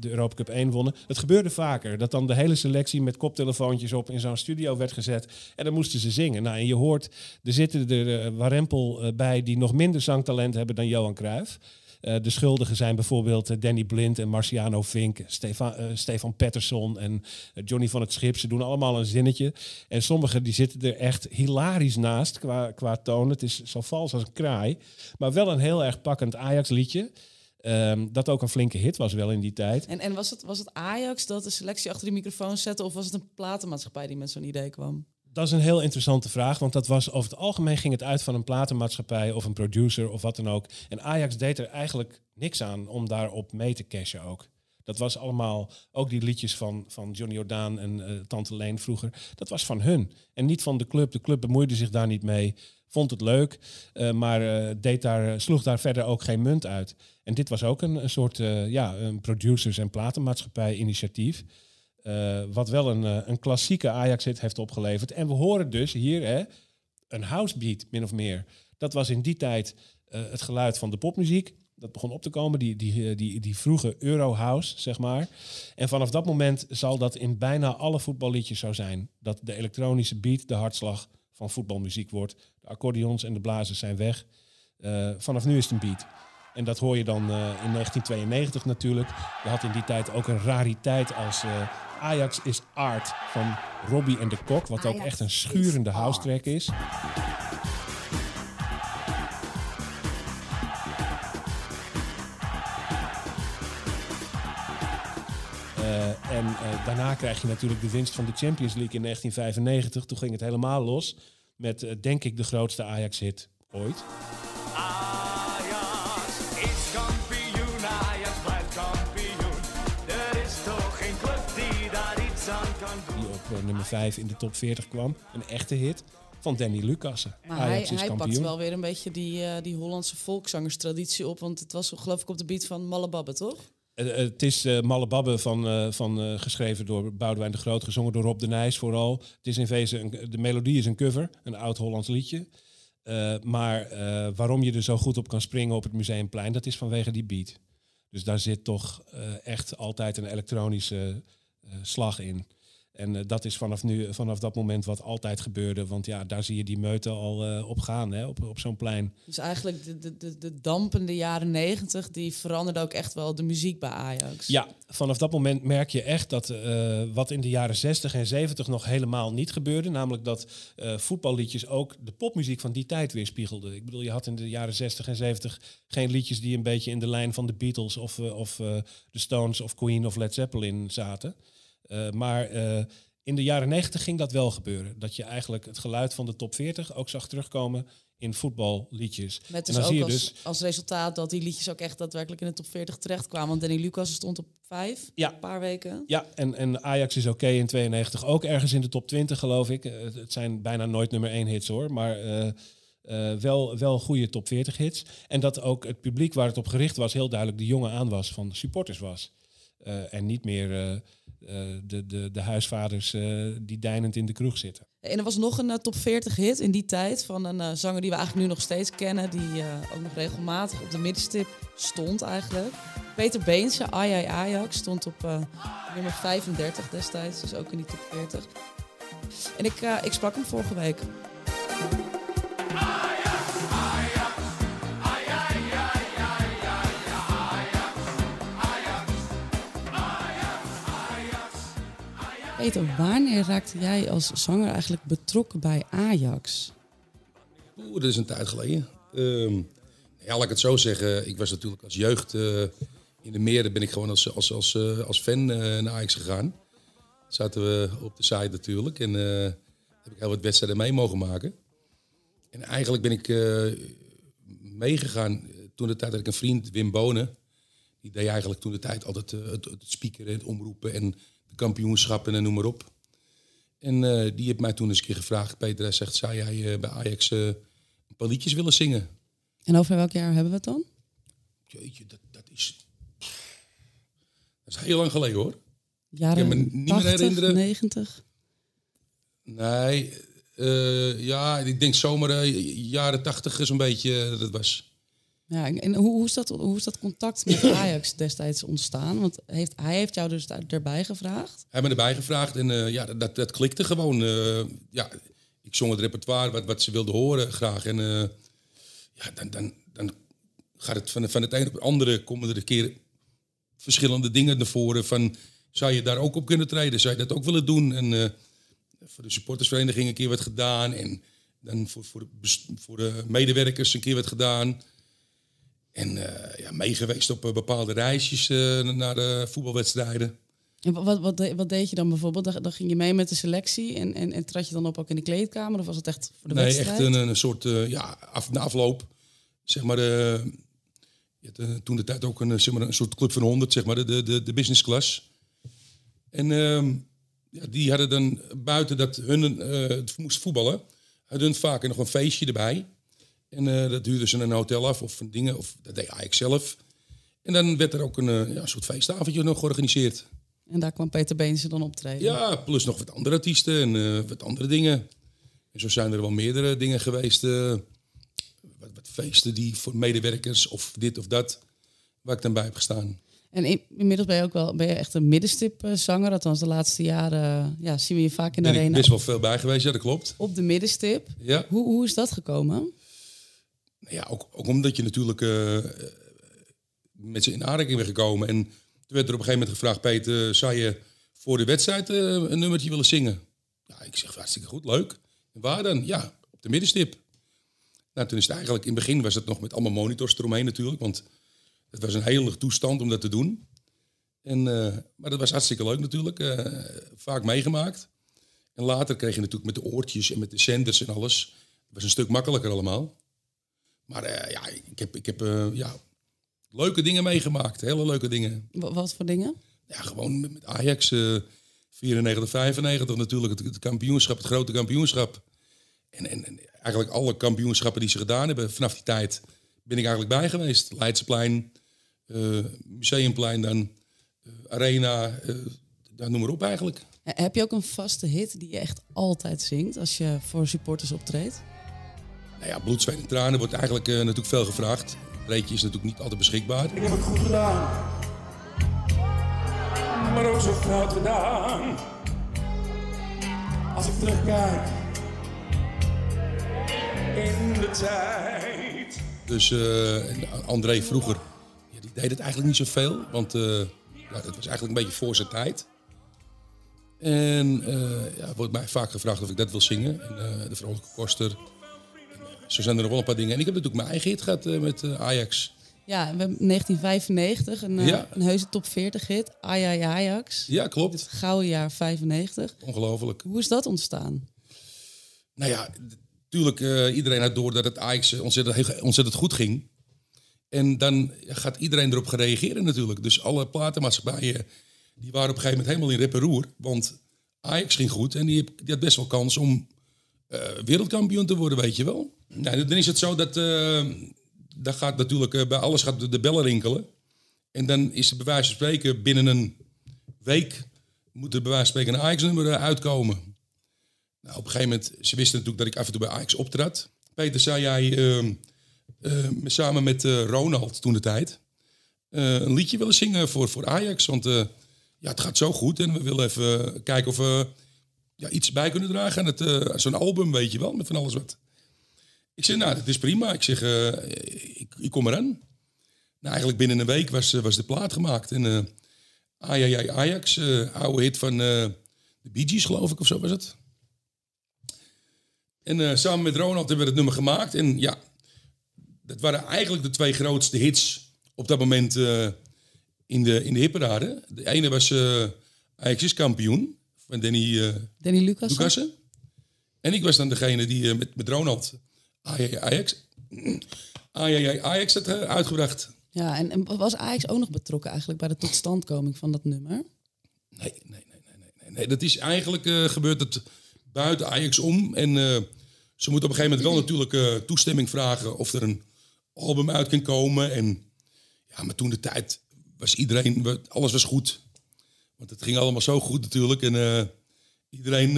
de Europa Cup 1 wonnen. Het gebeurde vaker dat dan de hele selectie met koptelefoontjes op in zo'n studio werd gezet. En dan moesten ze zingen. Nou, en je hoort, er zitten er eh, Warempel bij die nog minder zangtalent hebben dan Johan Cruijff. Eh, de schuldigen zijn bijvoorbeeld eh, Danny Blind en Marciano Vink, Stefan, eh, Stefan Pettersson en Johnny van het Schip. Ze doen allemaal een zinnetje. En sommigen die zitten er echt hilarisch naast qua, toon. Het is zo vals als een kraai. Maar wel een heel erg pakkend Ajax-liedje. Ehm, dat ook een flinke hit was wel in die tijd. En, en was, het, was het Ajax dat de selectie achter de microfoon zette... of was het een platenmaatschappij die met zo'n idee kwam? Dat is een heel interessante vraag. Want dat was over het algemeen ging het uit van een platenmaatschappij of een producer of wat dan ook. En Ajax deed er eigenlijk niks aan om daarop mee te cashen ook. Dat was allemaal, ook die liedjes van, van Johnny Jordaan en eh, Tante Leen vroeger, dat was van hun. En niet van de club. De club bemoeide zich daar niet mee, vond het leuk, eh, maar eh, deed daar, sloeg daar verder ook geen munt uit. En dit was ook een, een soort ja, een producers- en platenmaatschappij initiatief. Eh, wat wel een, eh, een klassieke Ajax-hit heeft opgeleverd. En we horen dus hier hè, een housebeat, min of meer. Dat was in die tijd eh, het geluid van de popmuziek. Dat begon op te komen, die, die, die, die vroege Eurohouse, zeg maar. En vanaf dat moment zal dat in bijna alle voetballiedjes zo zijn. Dat de elektronische beat de hartslag van voetbalmuziek wordt. De accordeons en de blazers zijn weg. Vanaf nu is het een beat. En dat hoor je dan in 1992 natuurlijk. Je had in die tijd ook een rariteit als Ajax is Art van Robbie en de Kok. Wat ook echt een schurende house track is. Eh, en eh, daarna krijg je natuurlijk de winst van de Champions League in 1995. Toen ging het helemaal los met, eh, denk ik, de grootste Ajax-hit ooit. Op eh, nummer 5 in de top 40 kwam. Een echte hit van Danny Lucassen. Maar hij, Ajax hij pakt wel weer een beetje die, eh, die Hollandse volkszangerstraditie op. Want het was geloof ik op de beat van Malle Babbe, toch? Eh, het is eh Malle Babbe van, van, geschreven door Boudewijn de Groot, gezongen door Rob de Nijs vooral. Het is in wezen, een, de melodie is een cover, een oud-Hollands liedje. Maar waarom je er zo goed op kan springen op het Museumplein, dat is vanwege die beat. Dus daar zit toch echt altijd een elektronische slag in. En eh, dat is vanaf, nu, vanaf dat moment wat altijd gebeurde. Want ja, daar zie je die meute al eh, op gaan, hè, op, op zo'n plein. Dus eigenlijk de, de, de, de dampende jaren negentig, die veranderde ook echt wel de muziek bij Ajax. Ja, vanaf dat moment merk je echt dat eh, wat in de jaren 60 en 70 nog helemaal niet gebeurde. Namelijk dat voetballiedjes ook de popmuziek van die tijd weerspiegelden. Ik bedoel, je had in de jaren 60 en 70 geen liedjes die een beetje in de lijn van de Beatles of, of de Stones of Queen of Led Zeppelin zaten. Eh, maar eh, in de jaren 90 ging dat wel gebeuren. Dat je eigenlijk het geluid van de top 40 ook zag terugkomen in voetballiedjes. Met en dus dan ook zie je als, dus als resultaat dat die liedjes ook echt daadwerkelijk in de top 40 terechtkwamen. Want Danny Lucas stond op vijf, Ja. een paar weken. Ja, en, en Ajax is oké in 92 ook ergens in de top 20, geloof ik. Eh, het zijn bijna nooit nummer 1 hits hoor, maar wel, wel goede top 40 hits. En dat ook het publiek waar het op gericht was heel duidelijk de jonge aanwas van de supporters was. En niet meer de, de, de huisvaders eh, die deinend in de kroeg zitten. En er was nog een eh, top 40 hit in die tijd van een eh, zanger die we eigenlijk nu nog steeds kennen. Die eh, ook nog regelmatig op de middenstip stond eigenlijk. Peter Beense, Ai Ajax, stond op eh, nummer 35 destijds. Dus ook in die top 40. En ik, eh, ik sprak hem vorige week. Wanneer raakte jij als zanger eigenlijk betrokken bij Ajax? Oeh, dat is een tijd geleden. Ehm, ja, laat ik het zo zeggen. Ik was natuurlijk als jeugd eh, in de meren ben ik gewoon als, als, als, eh, als fan eh, naar Ajax gegaan. Zaten we op de site natuurlijk en heb ik heel wat wedstrijden mee mogen maken. En eigenlijk ben ik meegegaan toen de tijd dat ik een vriend, Wim Bonen, die deed eigenlijk toen de tijd altijd het, het speakeren, het omroepen en de kampioenschappen en noem maar op. En eh, die heeft mij toen eens een keer gevraagd, Peter, hij zegt, zou jij eh, bij Ajax eh, een paar liedjes willen zingen? En over welk jaar hebben we het dan? Jeetje, dat, dat is... Dat is heel lang geleden hoor. Jaren Ik kan me niet meer 80, herinneren. 90? Nee, ja, ik denk zomaar eh, jaren tachtig is een beetje dat het was. Ja, en hoe, hoe, is dat, hoe is dat contact met Ajax destijds ontstaan? Want heeft, hij heeft jou dus daar, erbij gevraagd. Hij heeft me erbij gevraagd en eh, ja, dat, dat klikte gewoon. eh, ja, ik zong het repertoire wat, wat ze wilden horen graag. En eh, ja, dan, dan, dan gaat het van, van het een op het andere komen er een keer verschillende dingen naar voren. Van, zou je daar ook op kunnen treden? Zou je dat ook willen doen? En voor de supportersvereniging een keer wat gedaan. En dan voor, voor, de, voor de medewerkers een keer wat gedaan. En eh, ja, meegeweest op eh, bepaalde reisjes eh, naar de voetbalwedstrijden. En wa- wat, wat, de- wat deed je dan bijvoorbeeld? Dan, dan ging je mee met de selectie en, en, en trad je dan op ook in de kleedkamer? Of was het echt voor de nee, wedstrijd? echt een, een soort, ja, af, na afloop, zeg maar, de, toen de tijd ook een, zeg maar, een soort club van 100, zeg maar, de, de, de, business class. En ehm, ja, die hadden dan buiten dat hun het moest voetballen, hadden hun vaak nog een feestje erbij. En eh, dat huurden ze een hotel af of van dingen, of dat deed Ajax zelf. En dan werd er ook een, eh, ja, soort feestavondje nog georganiseerd. En daar kwam Peter Beense dan optreden. Ja, plus nog wat andere artiesten en eh, wat andere dingen. En zo zijn er wel meerdere dingen geweest. wat, wat feesten die voor medewerkers of dit of dat, waar ik dan bij heb gestaan. En in- inmiddels ben je ook wel ben je echt een middenstip eh, zanger. Althans, de laatste jaren ja, zien we je vaak in de Ben ik arena best wel veel bij geweest, ja, dat klopt. op de middenstip. Ja. Hoe, hoe is dat gekomen? Nou ja, ook, ook omdat je natuurlijk eh, met ze in aanraking bent gekomen. En toen werd er op een gegeven moment gevraagd, Peter, zou je voor de wedstrijd eh, een nummertje willen zingen? Ja, ik zeg, hartstikke goed, leuk. En waar dan? Ja, op de middenstip. Nou, toen is eigenlijk, in het begin was het nog met allemaal monitors eromheen natuurlijk. Want het was een hele toestand om dat te doen. En, maar dat was hartstikke leuk natuurlijk. vaak meegemaakt. En later kreeg je natuurlijk met de oortjes en met de zenders en alles. Het was een stuk makkelijker allemaal. Maar eh, ja, ik heb, ik heb eh, ja, leuke dingen meegemaakt. Hele leuke dingen. Wa- Wat voor dingen? Ja, gewoon met, met Ajax. eh 94, 95 natuurlijk. Het, het kampioenschap, het grote kampioenschap. En, en, en eigenlijk alle kampioenschappen die ze gedaan hebben vanaf die tijd... ben ik eigenlijk bij geweest. Leidseplein, eh, Museumplein dan, Arena, ja, noem maar op eigenlijk. Heb je ook een vaste hit die je echt altijd zingt als je voor supporters optreedt? Nou ja, bloed, zweet en tranen wordt eigenlijk eh, natuurlijk veel gevraagd. Het breedje is natuurlijk niet altijd beschikbaar. Ik heb het goed gedaan. Maar ook zo fout gedaan. Als ik terugkijk in de tijd. Dus eh, André vroeger, ja, die deed het eigenlijk niet zoveel. Want eh ja, dat was eigenlijk een beetje voor zijn tijd. En ja, wordt mij vaak gevraagd of ik dat wil zingen. En, de Vrolijke Koster. Eh, zo zijn er nog wel een paar dingen. En ik heb natuurlijk mijn eigen hit gehad eh, met eh, Ajax. Ja, we hebben 1995, een, eh, Ja. een heuse top 40 hit. Ai Ajax. Ja, klopt. Het gouden jaar 95. Ongelooflijk. Hoe is dat ontstaan? Nou ja, natuurlijk, eh, iedereen had door dat het Ajax eh, ontzettend, ontzettend goed ging. En dan gaat iedereen erop reageren natuurlijk. Dus alle platenmaatschappijen die waren op een gegeven moment helemaal in rep en roer. Want Ajax ging goed en die, had best wel kans om eh, wereldkampioen te worden, weet je wel. Nou, dan is het zo dat... daar gaat natuurlijk eh, bij alles gaat de, de bellen rinkelen. En dan is er bij wijze van spreken binnen een week... moet er bij wijze van spreken een Ajax-nummer eh, uitkomen. Nou, op een gegeven moment, ze wisten natuurlijk dat ik af en toe bij Ajax optrad. Peter, zou jij ehm, ehm, samen met Ronald toen de tijd een liedje willen zingen voor, voor Ajax? Want ja, het gaat zo goed en we willen even kijken of we ja, iets bij kunnen dragen aan het, zo'n album, weet je wel, met van alles wat. Ik zeg, nou, dat is prima. Ik zeg, eh, ik, ik kom eraan. Nou, eigenlijk binnen een week was, eh, was de plaat gemaakt. En eh Ajax, Ajax, oude hit van de Bee Gees, geloof ik, of zo was het. En samen met Ronald hebben we het nummer gemaakt. En ja, dat waren eigenlijk de twee grootste hits op dat moment in de, in de hipparade. De ene was Ajax is kampioen van Danny, Danny Lucas. Lucassen. En ik was dan degene die met, met Ronald Ajax, Ajax, Ajax, had eh, uitgebracht. Ja, en, en was Ajax ook nog betrokken eigenlijk bij de totstandkoming van dat nummer? Nee, nee, nee, nee, nee, nee. Dat is eigenlijk eh, gebeurt het buiten Ajax om. En eh, ze moeten op een gegeven moment wel natuurlijk toestemming vragen of er een album uit kan komen. En ja, maar toen de tijd was iedereen, alles was goed. Want het ging allemaal zo goed natuurlijk. En iedereen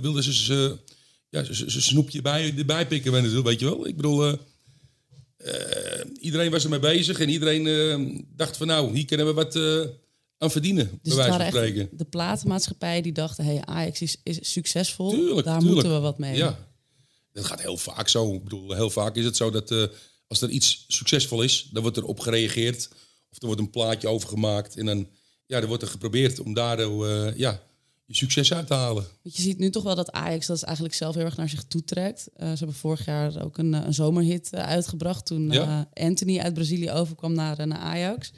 wilde zijn ja, snoepje bij, erbij pikken, weet je wel. Ik bedoel, eh, eh, iedereen was ermee bezig en iedereen eh, dacht van nou, hier kunnen we wat aan verdienen, bij Dus wijze van echt de platenmaatschappijen die dachten... hey, Ajax is, is succesvol, Tuurlijk, daar tuurlijk. moeten we wat mee. Ja, dat gaat heel vaak zo. Ik bedoel, heel vaak is het zo dat als er iets succesvol is, dan wordt er op gereageerd. Of er wordt een plaatje over gemaakt. En dan ja, er wordt er geprobeerd om daardoor eh, ja, je succes uit te halen. Want je ziet nu toch wel dat Ajax dat eigenlijk zelf heel erg naar zich toe trekt. Eh, ze hebben vorig jaar ook een, eh, een zomerhit eh, uitgebracht... toen Ja. Anthony uit Brazilië overkwam naar, naar Ajax.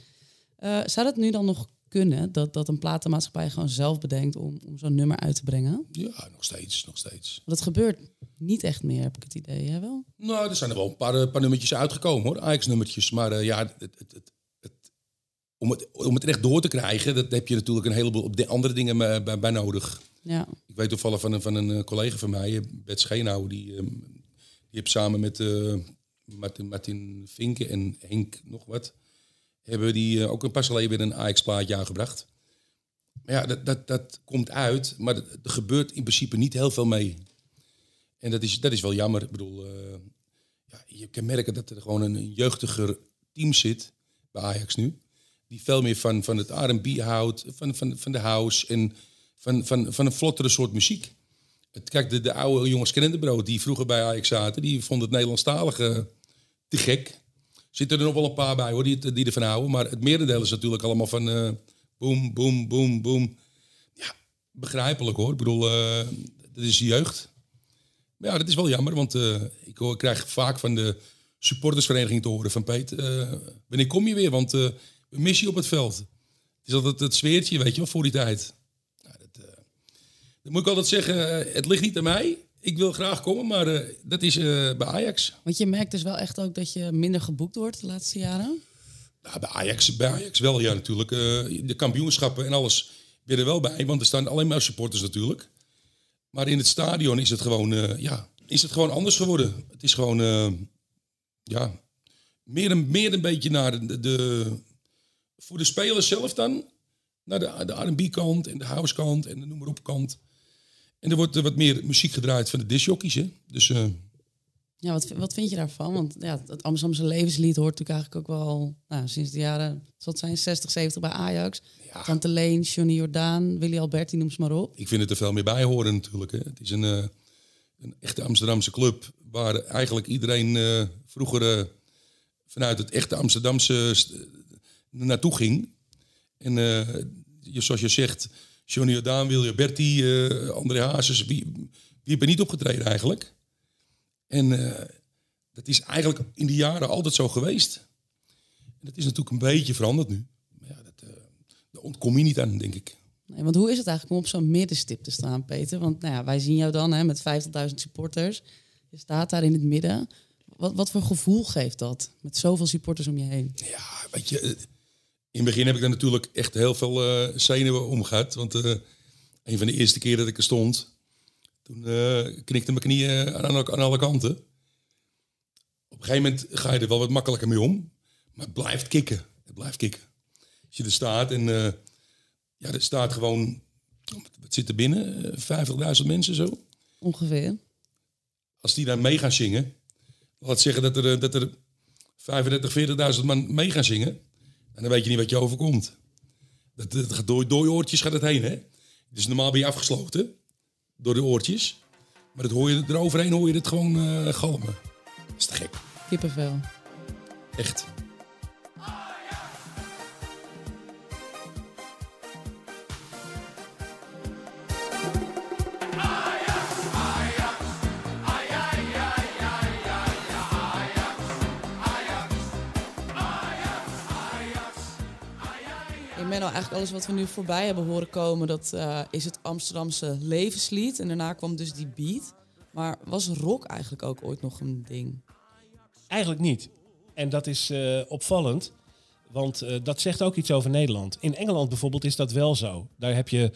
Zou dat nu dan nog kunnen? Dat, dat een platenmaatschappij gewoon zelf bedenkt om, om zo'n nummer uit te brengen? Ja, nog steeds, nog steeds. Dat gebeurt niet echt meer, heb ik het idee. Hè, wel? Nou, er zijn er wel een paar, paar nummertjes uitgekomen hoor, Ajax-nummertjes. Maar ja, het, het, het- om, het, om het echt door te krijgen, dat heb je natuurlijk een heleboel op de andere dingen bij, bij, bij nodig. Ja. Ik weet toevallig van een, van een eh, collega van mij, eh, Bert Scheenhouwer, die, eh, die heeft samen met eh, Martin, Martin Vinken en Henk nog wat, hebben die eh, ook een pas geleden weer een Ajax-plaatje aangebracht. Maar ja, dat, dat, dat komt uit, maar er gebeurt in principe niet heel veel mee. En dat is, dat is wel jammer. Ik bedoel, eh, ja, je kan merken dat er gewoon een, een jeugdiger team zit bij Ajax nu. Die veel meer van, van het R&B houdt, van, van, van de house en van, van, van een vlottere soort muziek. Kijk, de, de oude jongens Krentenbrood die vroeger bij Ajax zaten, die vonden het Nederlandstalige te gek. Zitten er nog wel een paar bij hoor, die, die ervan houden. Maar het merendeel is natuurlijk allemaal van eh boom, boom, boom, boom. Ja, begrijpelijk hoor. Ik bedoel, eh, dat is jeugd. Maar ja, dat is wel jammer, want eh, ik, hoor, krijg vaak van de supportersvereniging te horen van Peet. eh, wanneer kom je weer? Want we missen je op het veld. Het is altijd het sfeertje, weet je wel, voor die tijd. Nou, dat, eh, dan moet ik altijd zeggen, eh, het ligt niet aan mij. Ik wil graag komen, maar eh, dat is bij Ajax. Want je merkt dus wel echt ook dat je minder geboekt wordt de laatste jaren. Nou, bij, Ajax, bij Ajax wel, ja, natuurlijk. De kampioenschappen en alles ben er wel bij, want er staan alleen maar supporters natuurlijk. Maar in het stadion is het gewoon, ja, is het gewoon anders geworden. Het is gewoon, ja, meer een, meer een beetje naar de, de- voor de spelers zelf dan, naar de, de R&B-kant en de house-kant en de noem maar op kant. En er wordt wat meer muziek gedraaid van de discjockeys, hè. Dus eh, Ja, wat, wat vind je daarvan? Want ja, het Amsterdamse levenslied hoort natuurlijk eigenlijk ook wel nou, sinds de jaren wat zijn 60, 70 bij Ajax. Tante Leen, Johnny Jordaan, Willy Alberti, noem ze maar op. ik vind het er veel meer bij horen natuurlijk. Hè. Het is een, eh, een echte Amsterdamse club waar eigenlijk iedereen eh, vroeger vanuit het echte Amsterdamse st- naartoe ging. En eh, je- zoals je zegt, Johnny Jordaan, Willy Berti, eh André Hazes, wie, wie er niet opgetreden eigenlijk? En eh, dat is eigenlijk in die jaren altijd zo geweest. En dat is natuurlijk een beetje veranderd nu. Maar ja, dat, daar ontkom je niet aan, denk ik. Nee, want hoe is het eigenlijk om op zo'n middenstip te staan, Peter? Want nou ja, wij zien jou dan hè, met 50.000 supporters. Je staat daar in het midden. Wat, wat voor gevoel geeft dat? Met zoveel supporters om je heen. Ja, weet je, het begin heb ik er natuurlijk echt heel veel eh, zenuwen om gehad. Want eh, een van de eerste keer dat ik er stond, toen eh knikte mijn knieën aan, alle kanten. Op een gegeven moment ga je er wel wat makkelijker mee om. Maar het blijft kicken. Het blijft kicken. Als je er staat en ja, er staat gewoon, wat zit er binnen? Eh, 50.000 mensen zo. Ongeveer. Als die dan mee gaan zingen, laat zeggen dat er, dat er 35, 40.000 man mee gaan zingen. En dan weet je niet wat je overkomt. Dat, dat gaat door, door je oortjes gaat het heen, hè? Dus normaal ben je afgesloten door de oortjes. Maar dat hoor je, eroverheen hoor je het gewoon eh, galmen. Dat is te gek. Kippenvel. Echt. Eigenlijk alles wat we nu voorbij hebben horen komen, dat eh, is het Amsterdamse levenslied. En daarna kwam dus die beat. Maar was rock eigenlijk ook ooit nog een ding? Eigenlijk niet. En dat is eh, opvallend. Want eh, dat zegt ook iets over Nederland. In Engeland bijvoorbeeld is dat wel zo. Daar heb je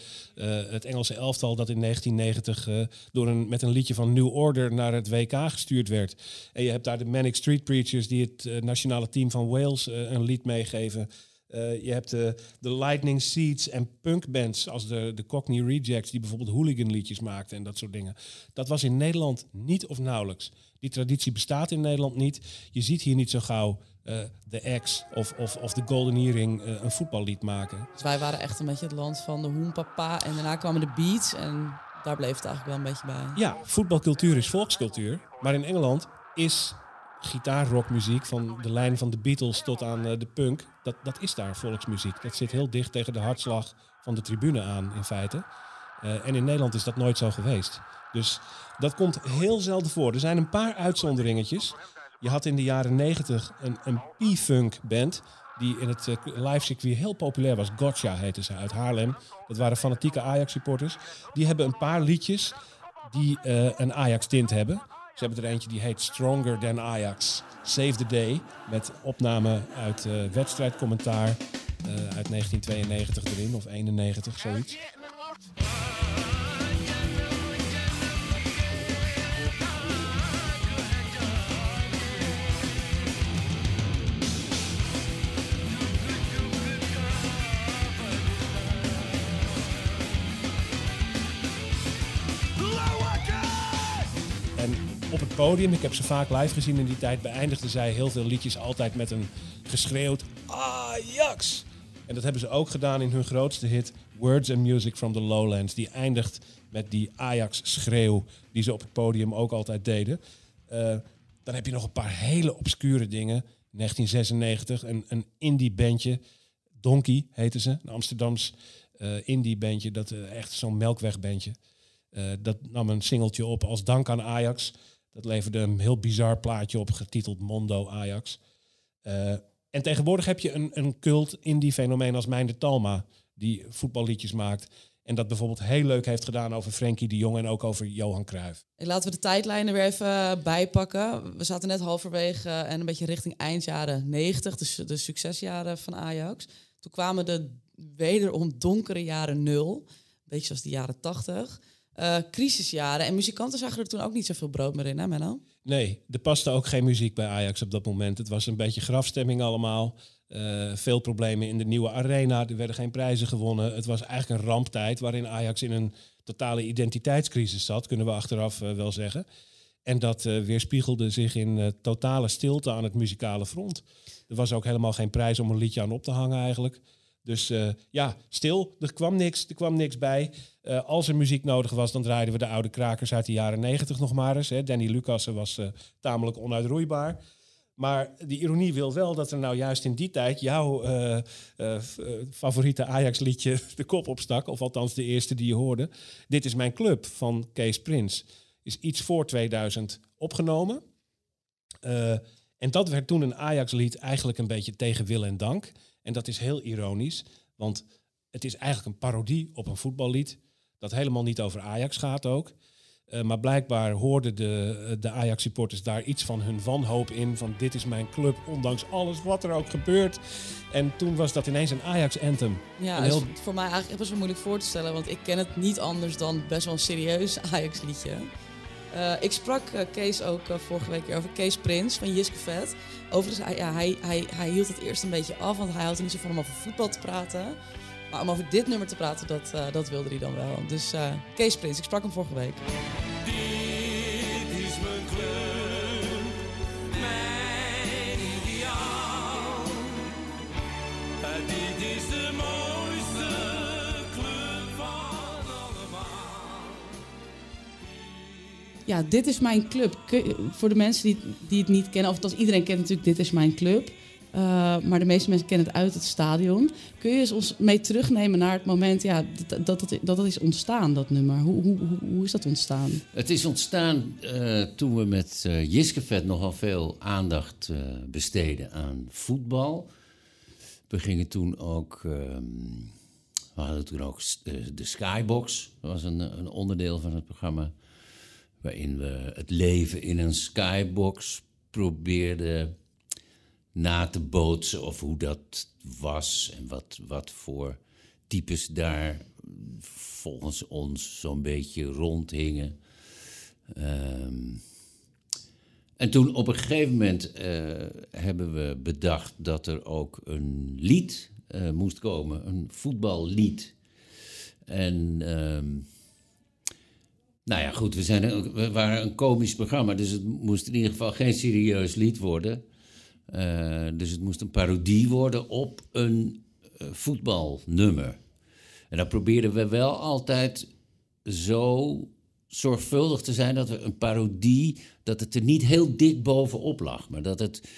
het Engelse elftal dat in 1990 eh, door een, met een liedje van New Order naar het WK gestuurd werd. En je hebt daar de Manic Street Preachers die het nationale team van Wales een lied meegeven. Eh, je hebt de, de Lightning Seeds en punkbands als de, de Cockney Rejects die bijvoorbeeld hooligan liedjes maakten en dat soort dingen. Dat was in Nederland niet of nauwelijks. Die traditie bestaat in Nederland niet. Je ziet hier niet zo gauw eh, de X of, of, of de Golden Earring eh, een voetballied maken. Dus wij waren echt een beetje het land van de hoenpapa. En daarna kwamen de beats. En daar bleef het eigenlijk wel een beetje bij. Ja, voetbalcultuur is volkscultuur. Maar in Engeland is gitaarrockmuziek van de lijn van de Beatles tot aan eh, de punk. Dat, dat is daar volksmuziek. Dat zit heel dicht tegen de hartslag van de tribune aan in feite. Eh, en in Nederland is dat nooit zo geweest. Dus dat komt heel zelden voor. Er zijn een paar uitzonderingetjes. Je had in de jaren negentig een, een P-funk band. die in het eh, live circuit heel populair was. Gotcha heette ze uit Haarlem. Dat waren fanatieke Ajax-supporters. Die hebben een paar liedjes die een Ajax-tint hebben. Ze hebben er eentje die heet Stronger Than Ajax. Save the Day. Met opname uit eh, wedstrijdcommentaar eh, uit 1992 erin. Of 91, zoiets. Podium, ik heb ze vaak live gezien in die tijd, beëindigden zij heel veel liedjes altijd met een geschreeuwd Ajax. En dat hebben ze ook gedaan in hun grootste hit Words and Music from the Lowlands. Die eindigt met die Ajax-schreeuw die ze op het podium ook altijd deden. Eh, dan heb je nog een paar hele obscure dingen. 1996, een, een indie-bandje. Donkey heette ze, een Amsterdams eh, indie-bandje. Dat eh, echt zo'n melkwegbandje. Eh, dat nam een singeltje op als dank aan Ajax. Dat leverde een heel bizar plaatje op, getiteld Mondo Ajax. Eh, en tegenwoordig heb je een, een cult indie fenomeen als Mijn de Talma, die voetballiedjes maakt. En dat bijvoorbeeld heel leuk heeft gedaan over Frenkie de Jong en ook over Johan Cruijff. Laten we de tijdlijnen weer even bijpakken. We zaten net halverwege en een beetje richting eind jaren 90, dus de succesjaren van Ajax. Toen kwamen de wederom donkere jaren nul, een beetje zoals de jaren 80. Eh, crisisjaren en muzikanten zagen er toen ook niet zoveel brood meer in, hè Menno? Nee, er paste ook geen muziek bij Ajax op dat moment. Het was een beetje grafstemming allemaal. Eh, veel problemen in de nieuwe arena. Er werden geen prijzen gewonnen. Het was eigenlijk een ramptijd waarin Ajax in een totale identiteitscrisis zat, kunnen we achteraf eh, wel zeggen. En dat weerspiegelde zich in totale stilte aan het muzikale front. Er was ook helemaal geen prijs om een liedje aan op te hangen eigenlijk. Dus eh, ja, stil. Er kwam niks, er kwam niks bij. Eh, als er muziek nodig was, dan draaiden we de oude krakers uit de jaren negentig nog maar eens. Hè. Danny Lucassen was eh, tamelijk onuitroeibaar. Maar de ironie wil wel dat er nou juist in die tijd jouw favoriete Ajax-liedje de kop opstak. Of althans de eerste die je hoorde. Dit is mijn club van Kees Prins. Is iets voor 2000 opgenomen. En dat werd toen een Ajax-lied eigenlijk een beetje tegen wil en dank. En dat is heel ironisch, want het is eigenlijk een parodie op een voetballied. Dat helemaal niet over Ajax gaat ook. Eh, maar blijkbaar hoorden de, de Ajax-supporters daar iets van hun wanhoop in. Van dit is mijn club, ondanks alles wat er ook gebeurt. En toen was dat ineens een Ajax-anthem. Ja, heel- is voor mij eigenlijk best wel moeilijk voor te stellen, want ik ken het niet anders dan best wel een serieus Ajax-liedje. Eh, ik sprak eh, Kees ook eh, vorige week over Kees Prins van Jiske Vet. Overigens, hij, ja, hij, hij, hij hield het eerst een beetje af, want hij houdt niet zo van om over voetbal te praten. Maar om over dit nummer te praten, dat, dat wilde hij dan wel. Dus Kees Prins, ik sprak hem vorige week. Dit is mijn club, Ja, dit is mijn club. Voor de mensen die, die het niet kennen, of althans iedereen kent natuurlijk Dit is mijn club. Uh, maar de meeste mensen kennen het uit het stadion. Kun je eens ons mee terugnemen naar het moment ja, dat, dat, dat, dat is ontstaan, dat nummer? Hoe, hoe, hoe, is dat ontstaan? Het is ontstaan uh, toen we met uh, Jiskevet nogal veel aandacht uh, besteden aan voetbal. We gingen toen ook. Um, we hadden toen ook de Skybox. Dat was een, een onderdeel van het programma. Waarin we het leven in een Skybox probeerden na te bootsen. Of hoe dat was en wat, wat voor types daar volgens ons zo'n beetje rondhingen. Um, en toen op een gegeven moment uh, hebben we bedacht dat er ook een lied uh, moest komen, een voetballied. En um, nou ja, goed, we, zijn we waren een komisch programma, dus het moest in ieder geval geen serieus lied worden. Uh, dus het moest een parodie worden op een voetbalnummer. En dan probeerden we wel altijd zo zorgvuldig te zijn dat we een parodie, dat het er niet heel dik bovenop lag, maar dat het.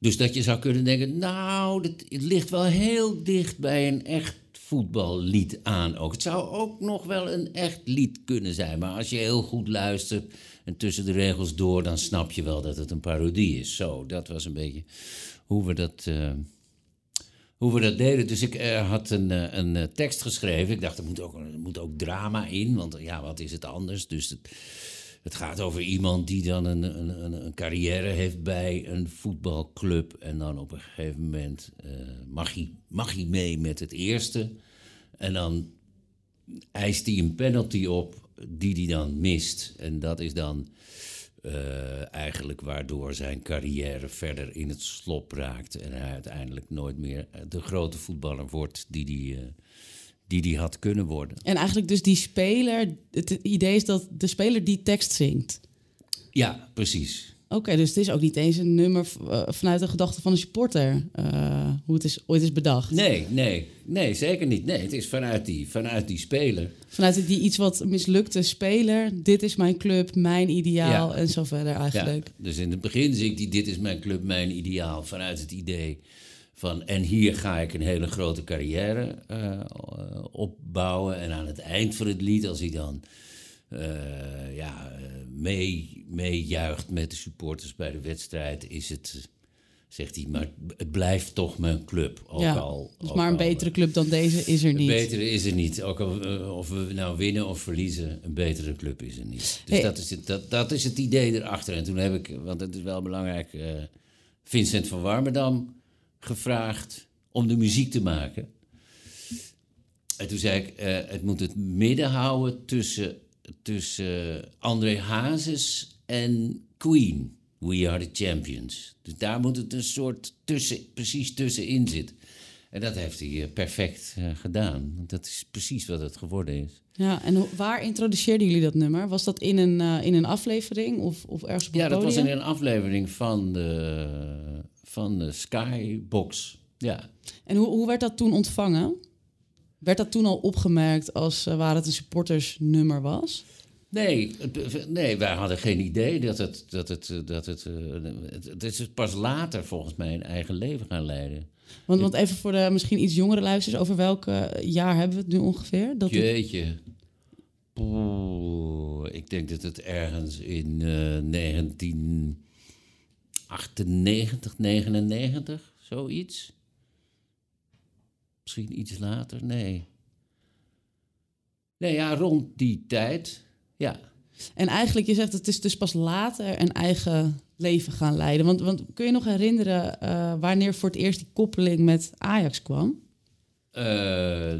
Dus dat je zou kunnen denken, nou, het ligt wel heel dicht bij een echt voetballied aan ook. Het zou ook nog wel een echt lied kunnen zijn, maar als je heel goed luistert en tussen de regels door, dan snap je wel dat het een parodie is. Zo, dat was een beetje hoe we dat uh, hoe we dat deden. Dus ik eh, had een, eh, een eh, tekst geschreven. Ik dacht, er moet, ook, er moet ook drama in, want ja, wat is het anders? Dus het, het gaat over iemand die dan een, een, een, carrière heeft bij een voetbalclub. En dan op een gegeven moment eh, mag, hij, mag hij mee met het eerste. En dan eist hij een penalty op die hij dan mist. En dat is dan eh, eigenlijk waardoor zijn carrière verder in het slop raakt. En hij uiteindelijk nooit meer de grote voetballer wordt die hij, eh, die die had kunnen worden. En eigenlijk dus die speler, het idee is dat de speler die tekst zingt. Ja, precies. Oké, dus het is ook niet eens een nummer eh, vanuit de gedachte van een supporter, eh, hoe het is, ooit is bedacht. Nee, nee, nee, zeker niet. Nee, het is vanuit die, vanuit die speler. Vanuit die iets wat mislukte speler, dit is mijn club, mijn ideaal Ja. en zo verder eigenlijk. Ja, dus in het begin zingt hij: Dit is mijn club, mijn ideaal. Vanuit het idee van. En hier ga ik een hele grote carrière eh, opbouwen. En aan het eind van het lied, als hij dan. eh, ja, eh, mee, meejuicht met de supporters bij de wedstrijd, is het. Zegt hij, maar het blijft toch mijn club. Ook ja, al, dus ook maar een al, betere club dan deze is er een niet. betere is er niet. Ook al, of we nou winnen of verliezen, een betere club is er niet. Dus Hey. dat, is het, dat, dat is het idee erachter. En toen heb ik, want het is wel belangrijk, Vincent van Warmerdam gevraagd om de muziek te maken. En toen zei ik, eh, het moet het midden houden tussen, tussen André Hazes en Queen. We are the champions. Dus daar moet het een soort tussen, precies tussenin zitten. En dat heeft hij eh, perfect eh, gedaan. Dat is precies wat het geworden is. Ja, en waar introduceerden jullie dat nummer? Was dat in een, eh, in een aflevering of, of ergens op Ja, dat was in een aflevering van de, van de Skybox. Ja. En hoe, hoe werd dat toen ontvangen? Werd dat toen al opgemerkt als waar het een supportersnummer was? Nee, nee, wij hadden geen idee dat het. Dat het, dat het, het, het is pas later volgens mij een eigen leven gaan leiden. Want, want even voor de misschien iets jongere luisteraars, over welk eh, jaar hebben we het nu ongeveer? Dat Jeetje. Ik denk dat het ergens in eh 1998, 99, zoiets. Misschien iets later, nee. Nee, ja, rond die tijd, ja. En eigenlijk, je zegt het is dus pas later een eigen leven gaan leiden. Want, want kun je nog herinneren eh, wanneer voor het eerst die koppeling met Ajax kwam? Eh,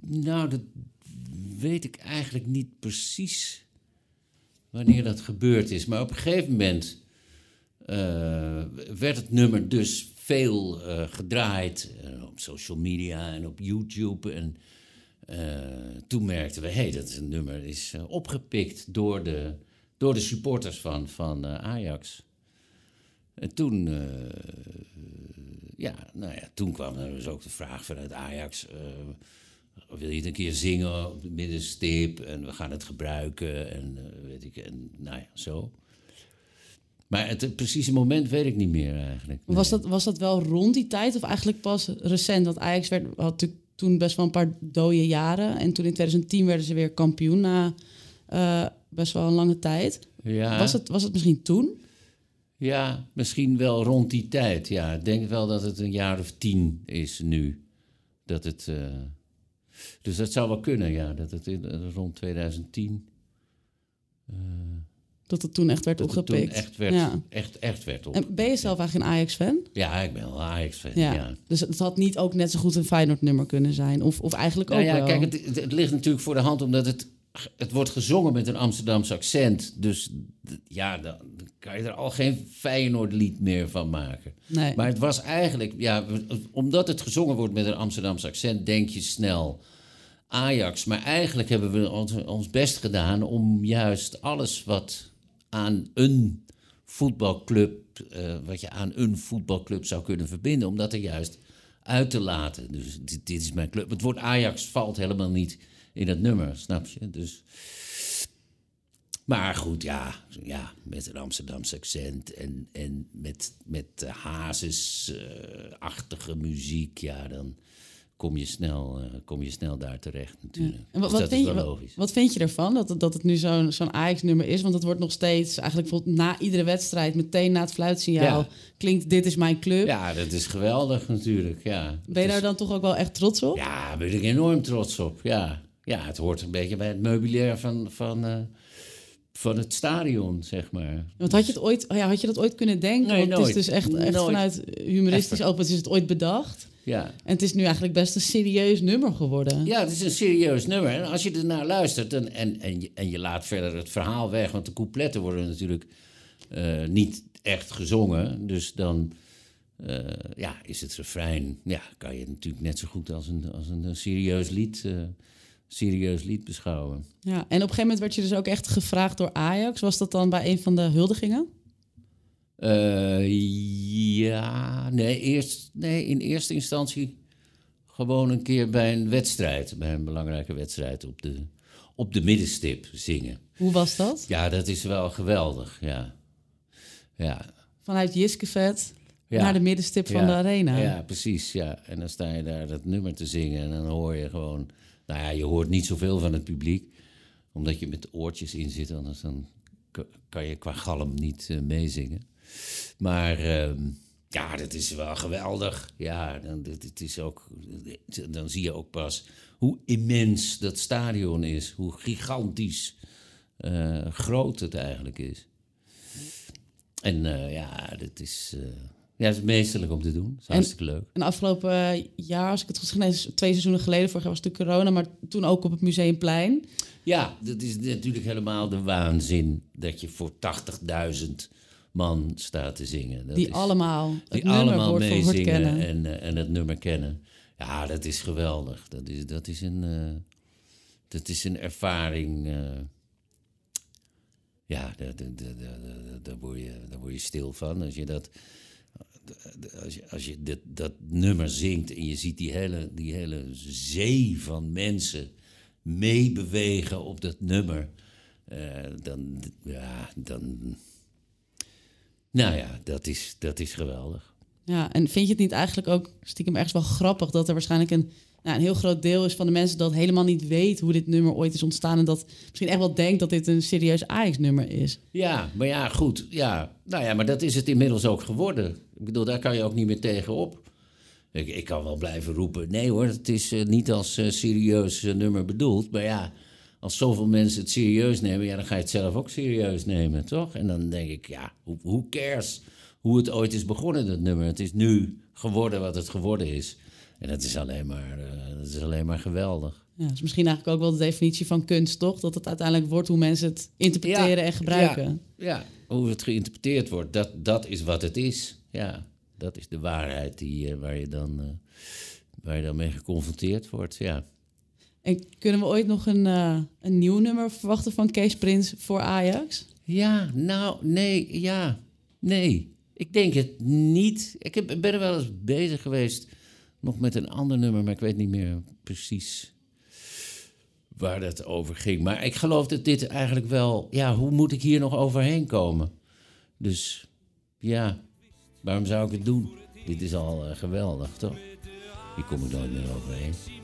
nou, dat weet ik eigenlijk niet precies wanneer dat gebeurd is. Maar op een gegeven moment eh, werd het nummer dus veel gedraaid op social media en op YouTube. En toen merkten we, hé, hey, dat is een nummer is eh, opgepikt door de, door de supporters van, van eh, Ajax. En toen, eh, ja, nou ja, toen kwam er dus ook de vraag vanuit Ajax... eh, wil je het een keer zingen op de middenstip en we gaan het gebruiken en eh, weet ik, en nou ja, zo. Maar het, het precieze moment weet ik niet meer eigenlijk. Was, dat, was dat wel rond die tijd of eigenlijk pas recent? Want Ajax werd, had natuurlijk toen best wel een paar dode jaren. En toen in 2010 werden ze weer kampioen na eh, best wel een lange tijd. Ja. Was, het, was het misschien toen? Ja, misschien wel rond die tijd. Ja, ik denk wel dat het een jaar of tien is nu. Dat het, eh, dus dat zou wel kunnen, ja. Dat het in, eh, rond 2010... eh, Dat het toen echt werd dat het toen opgepikt. echt werd, Ja. echt, echt werd op. En ben je zelf eigenlijk een Ajax-fan? Ja, ik ben wel Ajax-fan, Ja. ja. Dus het had niet ook net zo goed een Feyenoord-nummer kunnen zijn. Of, of eigenlijk Nou ook ja, wel. kijk, het, het, het ligt natuurlijk voor de hand omdat het, het wordt gezongen met een Amsterdamse accent. Dus ja, dan kan je er al geen Feyenoord-lied meer van maken. Nee. Maar het was eigenlijk, ja, omdat het gezongen wordt met een Amsterdamse accent, denk je snel Ajax. Maar eigenlijk hebben we ons best gedaan om juist alles wat aan een voetbalclub, eh, wat je aan een voetbalclub zou kunnen verbinden, om dat er juist uit te laten. Dus dit, dit is mijn club. Het woord Ajax valt helemaal niet in het nummer, snap je? Dus, maar goed, ja, ja, met een Amsterdamse accent en, en met, met eh, Hazes-achtige muziek, ja, dan kom je snel, eh, kom je snel daar terecht natuurlijk. En wat, Dus wat, dat vind is je, wel wat, logisch. wat vind je ervan dat het, dat het nu zo'n zo'n Ajax-nummer is? Want het wordt nog steeds, eigenlijk bijvoorbeeld na iedere wedstrijd, meteen na het fluitsignaal, Ja. klinkt dit is mijn club. Ja, dat is geweldig natuurlijk, ja. ben je daar dan toch ook wel echt trots op? Ja, daar ben ik enorm trots op, ja. Ja, het hoort een beetje bij het meubilair van, van, eh, van het stadion, zeg maar. Want had je, het ooit, oh ja, had je dat ooit kunnen denken? Nee, Want het is dus echt, echt Nooit. vanuit humoristisch open is het ooit bedacht. Ja. En het is nu eigenlijk best een serieus nummer geworden. Ja, het is een serieus nummer. En als je ernaar luistert en, en, en, je, en je laat verder het verhaal weg... want de coupletten worden natuurlijk eh, niet echt gezongen. Dus dan eh, ja, is het refrein... Ja, kan je natuurlijk net zo goed als een, als een, serieus, lied, eh, serieus lied beschouwen. Ja, en op een gegeven moment werd je dus ook echt gevraagd door Ajax. Was dat dan bij een van de huldigingen? Eh, ja, nee, eerst, nee, in eerste instantie gewoon een keer bij een wedstrijd, bij een belangrijke wedstrijd op de, op de middenstip zingen. Hoe was dat? Ja, dat is wel geweldig, ja. Ja, Vanuit Jiskevet ja. naar de middenstip van de arena. Ja, precies, ja. En dan sta je daar dat nummer te zingen en dan hoor je gewoon... Nou ja, je hoort niet zoveel van het publiek, omdat je met oortjes in zit, anders dan kan je qua galm niet eh, meezingen. Maar ehm, ja, dat is wel geweldig. Ja, dan, het is ook, dan zie je ook pas hoe immens dat stadion is. Hoe gigantisch eh, groot het eigenlijk is. En eh, ja, dat is, eh, ja, het is meesterlijk om te doen. Het is En- hartstikke leuk. En afgelopen jaar, als ik het goed zeg, twee seizoenen geleden, vorig jaar was het corona, maar toen ook op het Museumplein. Ja, dat is natuurlijk helemaal de waanzin dat je voor 80.000 man staat te zingen. Dat die is- allemaal het die nummer allemaal meezingen en, eh, en het nummer kennen. Ja, dat is geweldig. Dat is, dat is, een, eh, dat is een ervaring. eh, ja, daar, daar, daar, daar, word je, daar word je stil van. Als je dat, als je, als je dit, dat nummer zingt en je ziet die hele, die hele zee van mensen meebewegen op dat nummer. dan, ja, dan. Nou ja, dat is, dat is geweldig. Ja, en vind je het niet eigenlijk ook stiekem ergens wel grappig dat er waarschijnlijk een, nou, een heel groot deel is van de mensen dat helemaal niet weet hoe dit nummer ooit is ontstaan en dat misschien echt wel denkt dat dit een serieus Ajax-nummer is? Ja, maar ja, goed. Ja. Nou ja, maar dat is het inmiddels ook geworden. Ik bedoel, daar kan je ook niet meer tegenop. Ik, ik kan wel blijven roepen. Nee hoor, het is eh, niet als eh, serieus eh, nummer bedoeld. Maar ja, als zoveel mensen het serieus nemen, ja, dan ga je het zelf ook serieus nemen, toch? En dan denk ik, ja, hoe who cares hoe het ooit is begonnen, dat nummer? Het is nu geworden wat het geworden is. En dat is alleen maar, eh, dat is alleen maar geweldig. Ja, dat is misschien eigenlijk ook wel de definitie van kunst, toch? Dat het uiteindelijk wordt hoe mensen het interpreteren Ja, en gebruiken. Ja, ja, hoe het geïnterpreteerd wordt, dat, dat is wat het is. Ja, dat is de waarheid die, eh, waar, je dan, eh, waar je dan mee geconfronteerd wordt. Ja. En kunnen we ooit nog een, eh, een nieuw nummer verwachten van Kees Prins voor Ajax? ja, nou, nee, ja, nee. Ik denk het niet. Ik heb, ben er wel eens bezig geweest, nog met een ander nummer, maar ik weet niet meer precies waar dat over ging. Maar ik geloof dat dit eigenlijk wel, ja, hoe moet ik hier nog overheen komen? Dus ja, waarom zou ik het doen? Dit is al eh, geweldig, toch? Hier kom ik nooit meer overheen.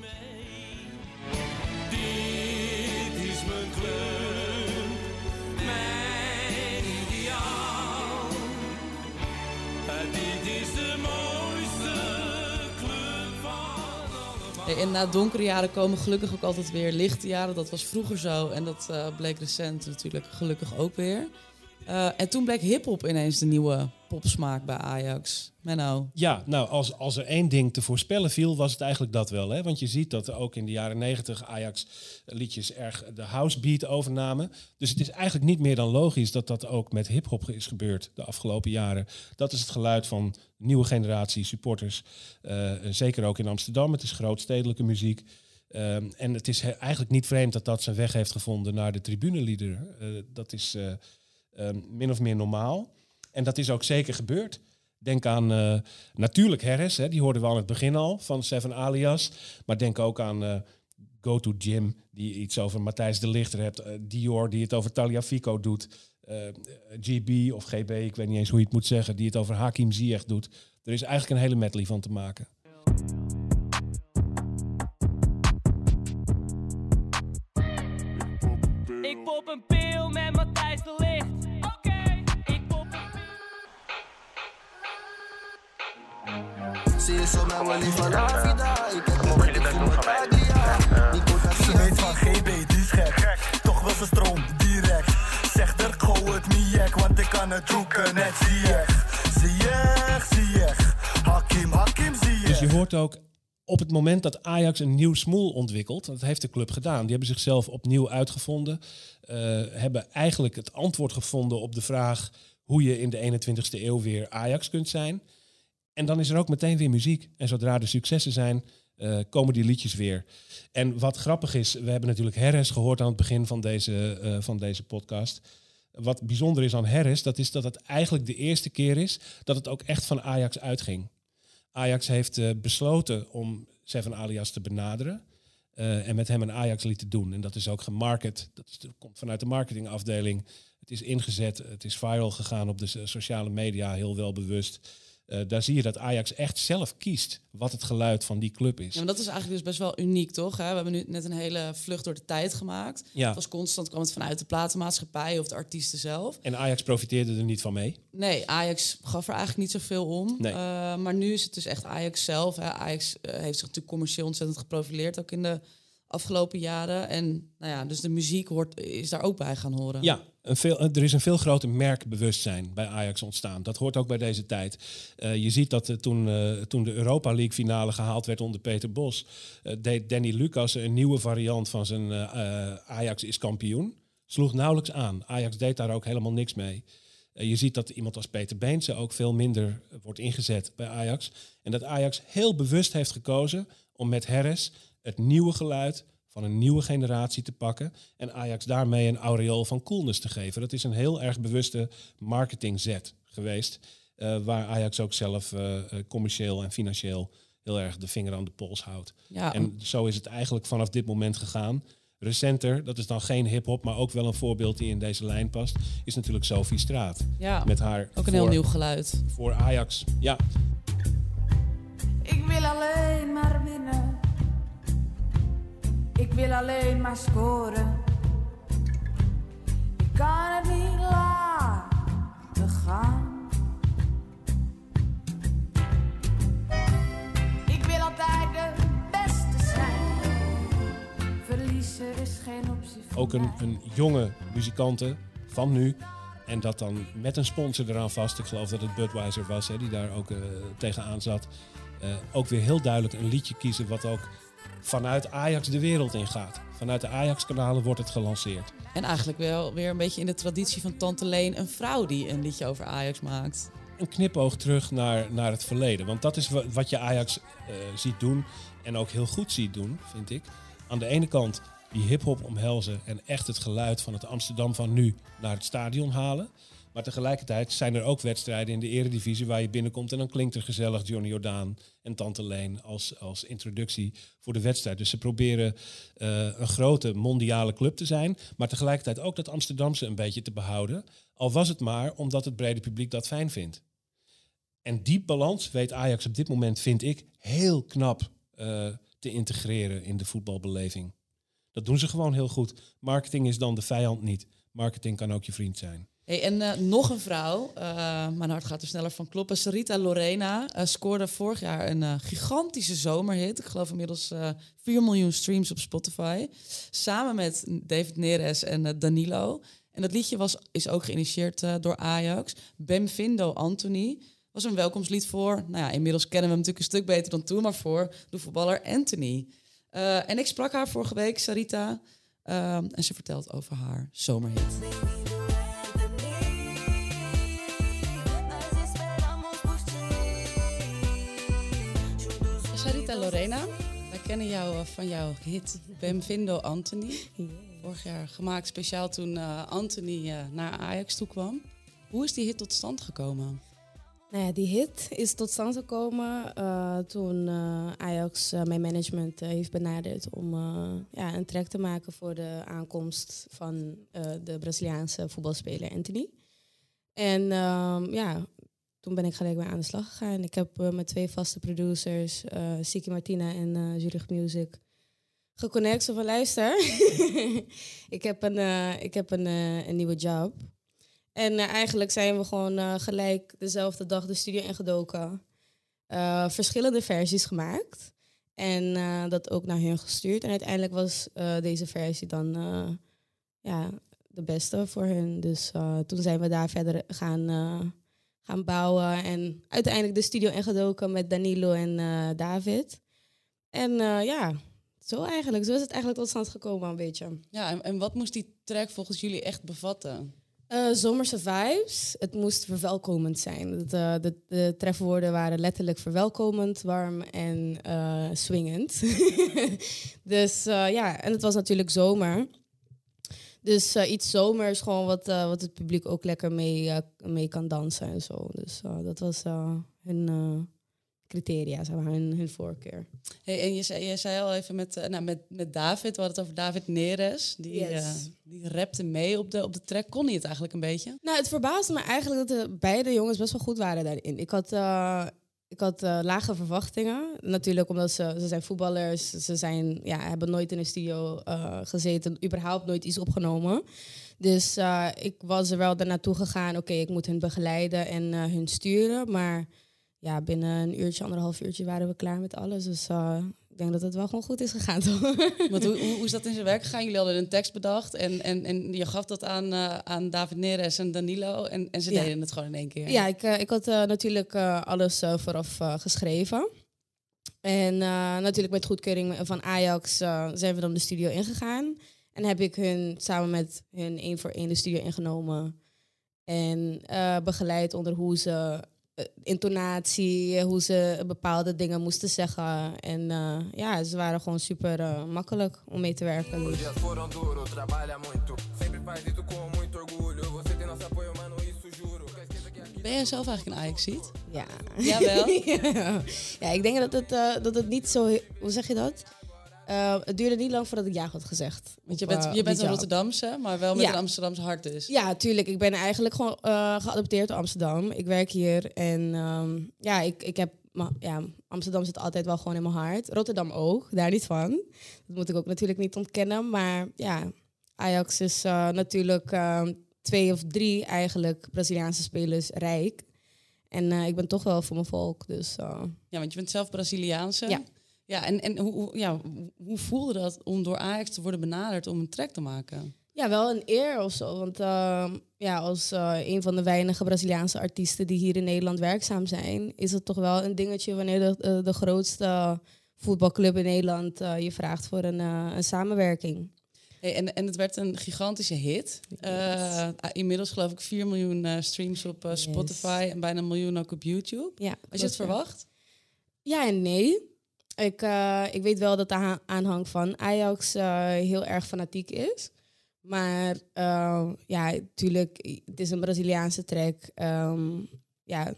Dit is mijn club, mijn ideaal. Dit is de mooiste club van allemaal. En na donkere jaren komen gelukkig ook altijd weer lichte jaren. Dat was vroeger zo en dat eh, bleek recent natuurlijk gelukkig ook weer. Eh, en toen bleek hip-hop ineens de nieuwe popsmaak bij Ajax. Menno. Ja, nou, als, als er één ding te voorspellen viel, was het eigenlijk dat wel. Hè? Want je ziet dat ook in de jaren negentig Ajax-liedjes erg de housebeat overnamen. Dus het is eigenlijk niet meer dan logisch dat dat ook met hip-hop is gebeurd de afgelopen jaren. Dat is het geluid van nieuwe generatie supporters. Eh, zeker ook in Amsterdam. Het is grootstedelijke muziek. Ehm, en het is eigenlijk niet vreemd dat dat zijn weg heeft gevonden naar de tribuneliederen. Eh, dat is eh, ehm, min of meer normaal. En dat is ook zeker gebeurd. Denk aan eh, natuurlijk Harris, hè, die hoorden we aan het begin al van Seven Alias. Maar denk ook aan eh, Go to Jim, die iets over Matthijs de Lichter hebt. eh, Dior, die het over Taliafico doet. eh, GB of GB, ik weet niet eens hoe je het moet zeggen, die het over Hakim Ziyech doet. Er is eigenlijk een hele medley van te maken. Zie je zo mijn willy van la vida. Ik heb beetje van taglia. Ze weet van GB, die is gek. Toch wil ze stroom direct. Zeg er, gooi het niet want ik kan het zoeken, net zie je. Zie je, zie je. Hakim, Hakim, zie je. Dus je hoort ook op het moment dat Ajax een nieuw smoel ontwikkelt, dat heeft de club gedaan. Die hebben zichzelf opnieuw uitgevonden. eh, hebben eigenlijk het antwoord gevonden op de vraag hoe je in de 21ste eeuw weer Ajax kunt zijn. En dan is er ook meteen weer muziek. En zodra er successen zijn, eh, komen die liedjes weer. En wat grappig is, we hebben natuurlijk Harris gehoord aan het begin van deze, eh, van deze podcast. Wat bijzonder is aan Harris, dat is dat het eigenlijk de eerste keer is dat het ook echt van Ajax uitging. Ajax heeft eh, besloten om Seven Alias te benaderen. en met hem een Ajax-lied te doen. En dat is ook gemarket. Dat, dat komt vanuit de marketingafdeling. Het is ingezet. Het is viral gegaan op de so- sociale media, heel wel bewust. Eh, daar zie je dat Ajax echt zelf kiest wat het geluid van die club is. Ja, maar dat is eigenlijk dus best wel uniek, toch? Hè? We hebben nu net een hele vlucht door de tijd gemaakt. Ja. Het was constant, kwam het vanuit de platenmaatschappij of de artiesten zelf. En Ajax profiteerde er niet van mee. Nee, Ajax gaf er eigenlijk niet zoveel om. Nee. Eh, maar nu is het dus echt Ajax zelf. Hè. Ajax eh, heeft zich natuurlijk commercieel ontzettend geprofileerd, ook in de afgelopen jaren. En nou ja, dus de muziek hoort, is daar ook bij gaan horen. Ja, veel, er is een veel groter merkbewustzijn bij Ajax ontstaan. Dat hoort ook bij deze tijd. Eh, je ziet dat eh, toen, eh, toen de Europa League finale gehaald werd onder Peter Bos... deed Danny Lucas een nieuwe variant van zijn Ajax is kampioen. Sloeg nauwelijks aan. Ajax deed daar ook helemaal niks mee. Je ziet dat iemand als Peter Beense ook veel minder wordt ingezet bij Ajax. En dat Ajax heel bewust heeft gekozen om met Harris het nieuwe geluid van een nieuwe generatie te pakken en Ajax daarmee een aureool van coolness te geven. Dat is een heel erg bewuste marketingzet geweest, eh, waar Ajax ook zelf eh, eh, commercieel en financieel heel erg de vinger aan de pols houdt. Ja. En zo is het eigenlijk vanaf dit moment gegaan. Recenter, dat is dan geen hip-hop, maar ook wel een voorbeeld die in deze lijn past, is natuurlijk Sophie Straat. Ja, met haar ook een heel nieuw geluid. Voor Ajax, ja. Ik wil alleen maar winnen. Ik wil alleen maar scoren. Ik kan het niet laten gaan. Ik wil altijd de beste zijn. Verliezen is geen optie voor ook een, een jonge muzikante van nu. En dat dan met een sponsor eraan vast. Ik geloof dat het Budweiser was, hè, die daar ook eh, tegenaan zat. Eh, ook weer heel duidelijk een liedje kiezen wat ook vanuit Ajax de wereld ingaat. Vanuit de Ajax-kanalen wordt het gelanceerd. En eigenlijk wel weer een beetje in de traditie van Tante Leen, een vrouw die een liedje over Ajax maakt. Een knipoog terug naar, naar het verleden. Want dat is wa- wat je Ajax eh, ziet doen. En ook heel goed ziet doen, vind ik. Aan de ene kant die hip-hop omhelzen en echt het geluid van het Amsterdam van nu naar het stadion halen. Maar tegelijkertijd zijn er ook wedstrijden in de eredivisie waar je binnenkomt en dan klinkt er gezellig Johnny Jordaan en Tante Leen als, als introductie voor de wedstrijd. Dus ze proberen eh, een grote mondiale club te zijn, maar tegelijkertijd ook dat Amsterdamse een beetje te behouden. Al was het maar omdat het brede publiek dat fijn vindt. En die balans weet Ajax op dit moment, vind ik, heel knap eh, te integreren in de voetbalbeleving. Dat doen ze gewoon heel goed. Marketing is dan de vijand niet. Marketing kan ook je vriend zijn. En eh, nog een vrouw, eh, mijn hart gaat er sneller van kloppen. Sarita Lorena eh, scoorde vorig jaar een gigantische zomerhit. Ik geloof inmiddels eh 4 miljoen streams op Spotify. Samen met David Neres en Danilo. En dat liedje was, is ook geïnitieerd door Ajax. Bemfindo Anthony was een welkomstlied voor. Nou ja, inmiddels kennen we hem natuurlijk een stuk beter dan toen, maar voor de voetballer Anthony. En ik sprak haar vorige week, Sarita. eh, en ze vertelt over haar zomerhit. Lorena, wij kennen jou eh, van jouw hit Bemvindo Anthony. Vorig jaar gemaakt speciaal toen eh, Anthony eh, naar Ajax toe kwam. Hoe is die hit tot stand gekomen? Nou ja, die hit is tot stand gekomen toen Ajax mijn management heeft benaderd om ja, een track te maken voor de aankomst van de Braziliaanse voetbalspeler Anthony. En ehm, ja, toen ben ik gelijk weer aan de slag gegaan. Ik heb eh, met twee vaste producers, eh Siki Martina en eh Zurich Music, geconnect. Zo van, luister, ik heb, een, ik heb een, een nieuwe job. En eigenlijk zijn we gewoon gelijk dezelfde dag de studio ingedoken. Verschillende versies gemaakt. En dat ook naar hun gestuurd. En uiteindelijk was deze versie dan ja, de beste voor hun. Dus toen zijn we daar verder gaan, gaan bouwen. En uiteindelijk de studio ingedoken met Danilo en eh, David. En eh, ja, zo eigenlijk. Zo is het eigenlijk tot stand gekomen een beetje. Ja, en, en wat moest die track volgens jullie echt bevatten? Eh, zomerse vibes. Het moest verwelkomend zijn. Eh, de, de trefwoorden waren letterlijk verwelkomend, warm en swingend. dus ja, en het was natuurlijk zomer. Dus eh, iets zomers, gewoon wat, eh, wat het publiek ook lekker mee, eh, mee kan dansen en zo. Dus dat was hun criteria, zeg maar, hun, hun voorkeur. Hey, en je zei, je zei al even met, nou, met, met David, we hadden het over David Neres. Die, Yes. die rapte mee op de, op de track. Kon hij het eigenlijk een beetje? Nou, het verbaasde me eigenlijk dat de beide jongens best wel goed waren daarin. Ik had, ik had eh, lage verwachtingen. Natuurlijk omdat ze, ze zijn voetballers. Ze zijn, ja, hebben nooit in een studio eh, gezeten. überhaupt nooit iets opgenomen. Dus eh, ik was er wel naartoe gegaan. Oké, ik moet hun begeleiden en hun sturen. Maar ja, binnen een uurtje, anderhalf uurtje waren we klaar met alles. Dus ik denk dat het wel gewoon goed is gegaan, toch? Want hoe, hoe, hoe is dat in zijn werk gegaan? Jullie hadden een tekst bedacht en, en, en je gaf dat aan, eh, aan David Neres en Danilo. En, en ze Ja. deden het gewoon in één keer. Ja, ik, eh, ik had eh, natuurlijk alles vooraf geschreven. En natuurlijk met goedkeuring van Ajax zijn we dan de studio ingegaan. En heb ik hun samen met hun één voor één de studio ingenomen. En begeleid onder hoe ze intonatie, hoe ze bepaalde dingen moesten zeggen. En eh, ja, ze waren gewoon super eh, makkelijk om mee te werken. Ben jij zelf eigenlijk een Ajax-ziet? Ja. Jawel? ja. ja, ik denk dat het, eh, dat het niet zo... Hoe zeg je dat? Eh, het duurde niet lang voordat ik ja had gezegd. Want je bent, je bent een. Rotterdamse, maar wel met Ja. een Amsterdamse hart dus. Ja, tuurlijk. Ik ben eigenlijk gewoon eh, geadopteerd door Amsterdam. Ik werk hier en ehm, ja, ik, ik heb... Ja, Amsterdam zit altijd wel gewoon in mijn hart. Rotterdam ook, daar niet van. Dat moet ik ook natuurlijk niet ontkennen. Maar ja, Ajax is eh, natuurlijk ehm, twee of drie eigenlijk Braziliaanse spelers rijk. En ik ben toch wel voor mijn volk, dus... Ja, want je bent zelf Braziliaanse. Ja. Ja, en, en hoe, ja, hoe- voelde dat om door Ajax te worden benaderd om een track te maken? Ja, wel een eer of zo. Want ehm, ja, als eh, een van de weinige Braziliaanse artiesten die hier in Nederland werkzaam zijn, is het toch wel een dingetje wanneer de, de, de grootste voetbalclub in Nederland eh, je vraagt voor een, eh, een samenwerking. Hey, en, en het werd een gigantische hit. Eh, inmiddels geloof ik 4 miljoen eh, streams op eh, Spotify en bijna een miljoen ook op YouTube. Ja, Had je het verwacht? Ja en nee. Ik, eh, ik weet wel dat de ha- aanhang van Ajax eh, heel erg fanatiek is. Maar eh, ja, natuurlijk, het is een Braziliaanse track. Ehm, ja,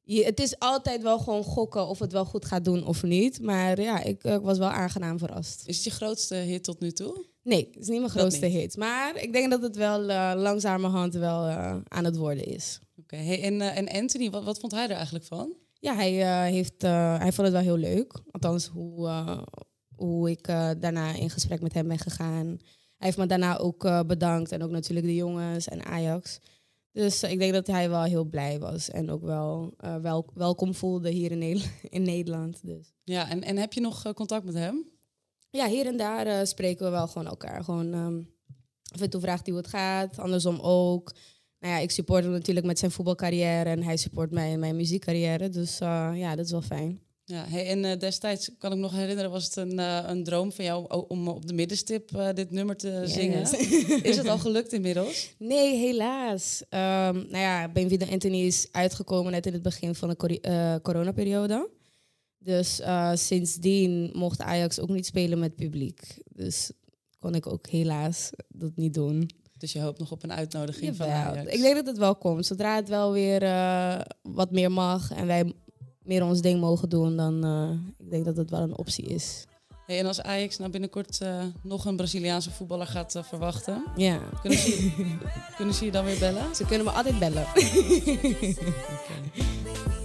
je, het is altijd wel gewoon gokken of het wel goed gaat doen of niet. Maar ja, ik, eh, was wel aangenaam verrast. Is het je grootste hit tot nu toe? Nee, het is niet mijn grootste hit. Maar ik denk dat het wel eh, langzamerhand wel aan het worden is. Oké, hey, en, en Anthony, wat, wat vond hij er eigenlijk van? Ja, hij, eh, heeft, eh, hij vond het wel heel leuk. Althans, hoe, eh, hoe ik daarna in gesprek met hem ben gegaan. Hij heeft me daarna ook bedankt. En ook natuurlijk de jongens en Ajax. Dus ik denk dat hij wel heel blij was. En ook wel wel, welkom voelde hier in, Nederland. In Nederland dus. Ja, en, en heb je nog contact met hem? Ja, hier en daar spreken we wel gewoon elkaar. Gewoon ehm af en toe vraagt hij hoe het gaat. Andersom ook. Nou ja, ik support hem natuurlijk met zijn voetbalcarrière. En hij support mij in mijn muziekcarrière. Dus eh, ja, dat is wel fijn. Ja, hey, en eh, destijds kan ik me nog herinneren, was het een, eh, een droom van jou om op de middenstip dit nummer te Yes. zingen. Is het al gelukt inmiddels? Nee, helaas. Ehm nou ja, Benvida Anthony is uitgekomen net in het begin van de eh, coronaperiode. Dus sindsdien mocht Ajax ook niet spelen met publiek. Dus kon ik ook helaas dat niet doen. Dus je hoopt nog op een uitnodiging van. Ajax? Ik denk dat het wel komt. Zodra het wel weer eh, wat meer mag en wij meer ons ding mogen doen, dan uh, ik denk dat het wel een optie is. Hey, en als Ajax nou binnenkort uh, nog een Braziliaanse voetballer gaat uh, verwachten, ja. kunnen, ze je, kunnen ze je dan weer bellen? Ze kunnen me altijd bellen. okay.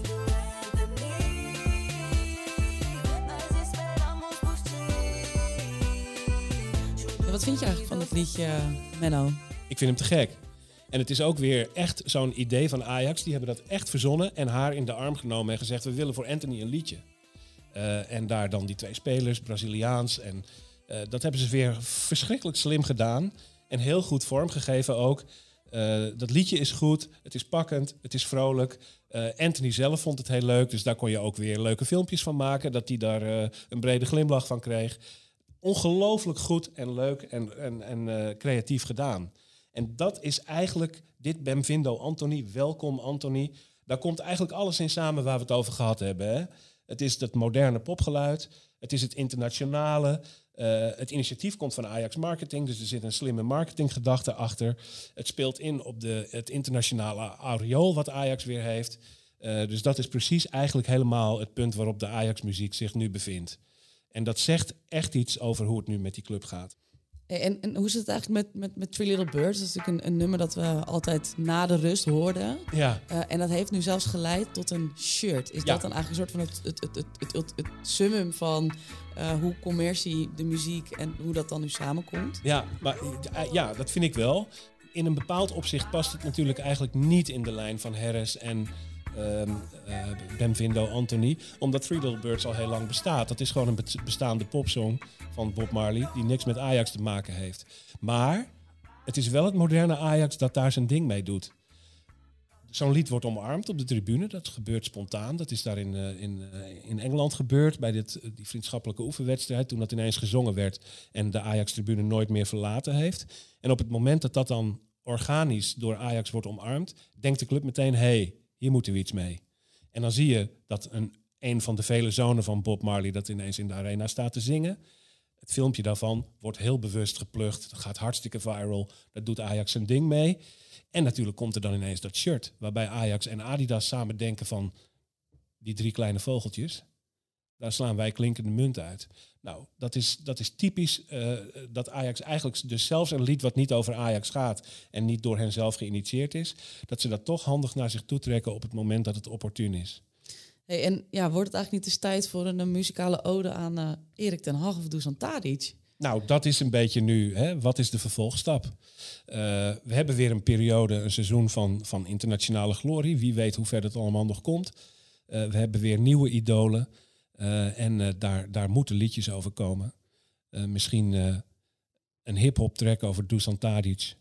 Wat vind je eigenlijk van het liedje, Menno? Ik vind hem te gek. En het is ook weer echt zo'n idee van Ajax. Die hebben dat echt verzonnen en haar in de arm genomen en gezegd: we willen voor Anthony een liedje. Eh, en daar dan die twee spelers, Braziliaans. En eh, dat hebben ze weer verschrikkelijk slim gedaan. En heel goed vormgegeven ook. Eh, dat liedje is goed, het is pakkend, het is vrolijk. Eh, Anthony zelf vond het heel leuk, dus daar kon je ook weer leuke filmpjes van maken. Dat hij daar eh, een brede glimlach van kreeg. Ongelooflijk goed en leuk en, en, en eh, creatief gedaan. En dat is eigenlijk dit Bemvindo Anthony. Welkom Anthony. Daar komt eigenlijk alles in samen waar we het over gehad hebben. Hè? Het is dat moderne popgeluid. Het is het internationale. Eh, het initiatief komt van Ajax Marketing, dus er zit een slimme marketinggedachte achter. Het speelt in op de, het internationale aureool wat Ajax weer heeft. Eh, dus dat is precies eigenlijk helemaal het punt waarop de Ajax-muziek zich nu bevindt. En dat zegt echt iets over hoe het nu met die club gaat. En, en hoe zit het eigenlijk met, met, met Three Little Birds? Dat is natuurlijk een, een nummer dat we altijd na de rust hoorden. Ja. Eh, en dat heeft nu zelfs geleid tot een shirt. Is Ja. dat dan eigenlijk een soort van het, het, het, het, het, het, het summum van eh, hoe commercie, de muziek en hoe dat dan nu samenkomt? Ja, maar eh, ja, dat vind ik wel. In een bepaald opzicht past het natuurlijk eigenlijk niet in de lijn van Harris en ehm eh, Bemvindo Anthony. Omdat Three Little Birds al heel lang bestaat. Dat is gewoon een be- bestaande popsong van Bob Marley die niks met Ajax te maken heeft. Maar het is wel het moderne Ajax dat daar zijn ding mee doet. Zo'n lied wordt omarmd op de tribune. Dat gebeurt spontaan. Dat is daar in, eh, in, eh, in Engeland gebeurd bij dit, die vriendschappelijke oefenwedstrijd. Toen dat ineens gezongen werd en de Ajax-tribune nooit meer verlaten heeft. En op het moment dat dat dan organisch door Ajax wordt omarmd, denkt de club meteen: hé, hey, hier moeten we iets mee. En dan zie je dat een, een van de vele zonen van Bob Marley dat ineens in de arena staat te zingen. Het filmpje daarvan wordt heel bewust geplukt. Dat gaat hartstikke viral. Dat doet Ajax zijn ding mee. En natuurlijk komt er dan ineens dat shirt. Waarbij Ajax en Adidas samen denken van... die drie kleine vogeltjes. Daar slaan wij klinkende munt uit. Nou, dat is, dat is typisch eh, dat Ajax eigenlijk... dus zelfs een lied wat niet over Ajax gaat... en niet door hen zelf geïnitieerd is... dat ze dat toch handig naar zich toe trekken... op het moment dat het opportun is. Hey, en ja, wordt het eigenlijk niet eens tijd voor een, muzikale ode aan eh, Erik ten Hag of Dusan Tadic? Nou, dat is een beetje nu. Hè? Wat is de vervolgstap? Eh, we hebben weer een periode, een seizoen van, van internationale glorie. Wie weet hoe ver het allemaal nog komt. We hebben weer nieuwe idolen. Eh, en eh, daar, daar moeten liedjes over komen. Eh, misschien een hip-hop track over Dusan Tadic.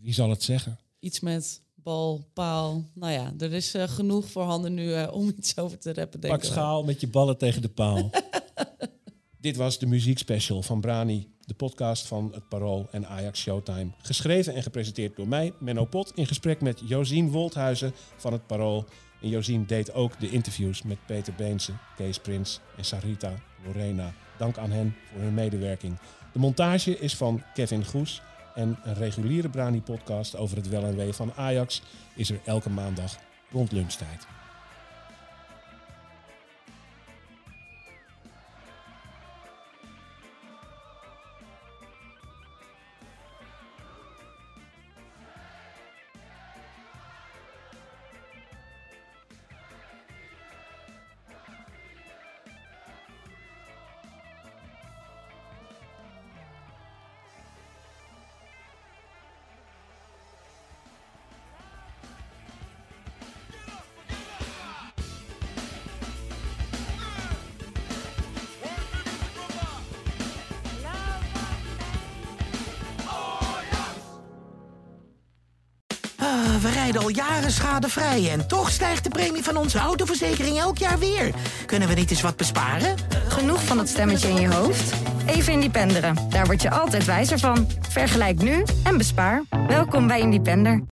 Wie zal het zeggen? Iets met bal, paal. Nou ja, er is eh, genoeg voorhanden nu om iets over te rappen, denk Pak schaal met je ballen tegen de paal. Dit was de muziekspecial van Brani, de podcast van het Parool en Ajax Showtime. Geschreven en gepresenteerd door mij, Menno Pot, in gesprek met Josien Wolthuizen van het Parool. En Josien deed ook de interviews met Peter Beense, Kees Prins en Sarita Lorena. Dank aan hen voor hun medewerking. De montage is van Kevin Goes en een reguliere Brani-podcast over het wel en wee van Ajax is er elke maandag rond lunchtijd. Al jaren schadevrij en toch stijgt de premie van onze autoverzekering elk jaar weer. Kunnen we niet eens wat besparen? Genoeg van dat stemmetje in je hoofd? Even Independeren. Daar word je altijd wijzer van. Vergelijk nu en bespaar. Welkom bij Independer.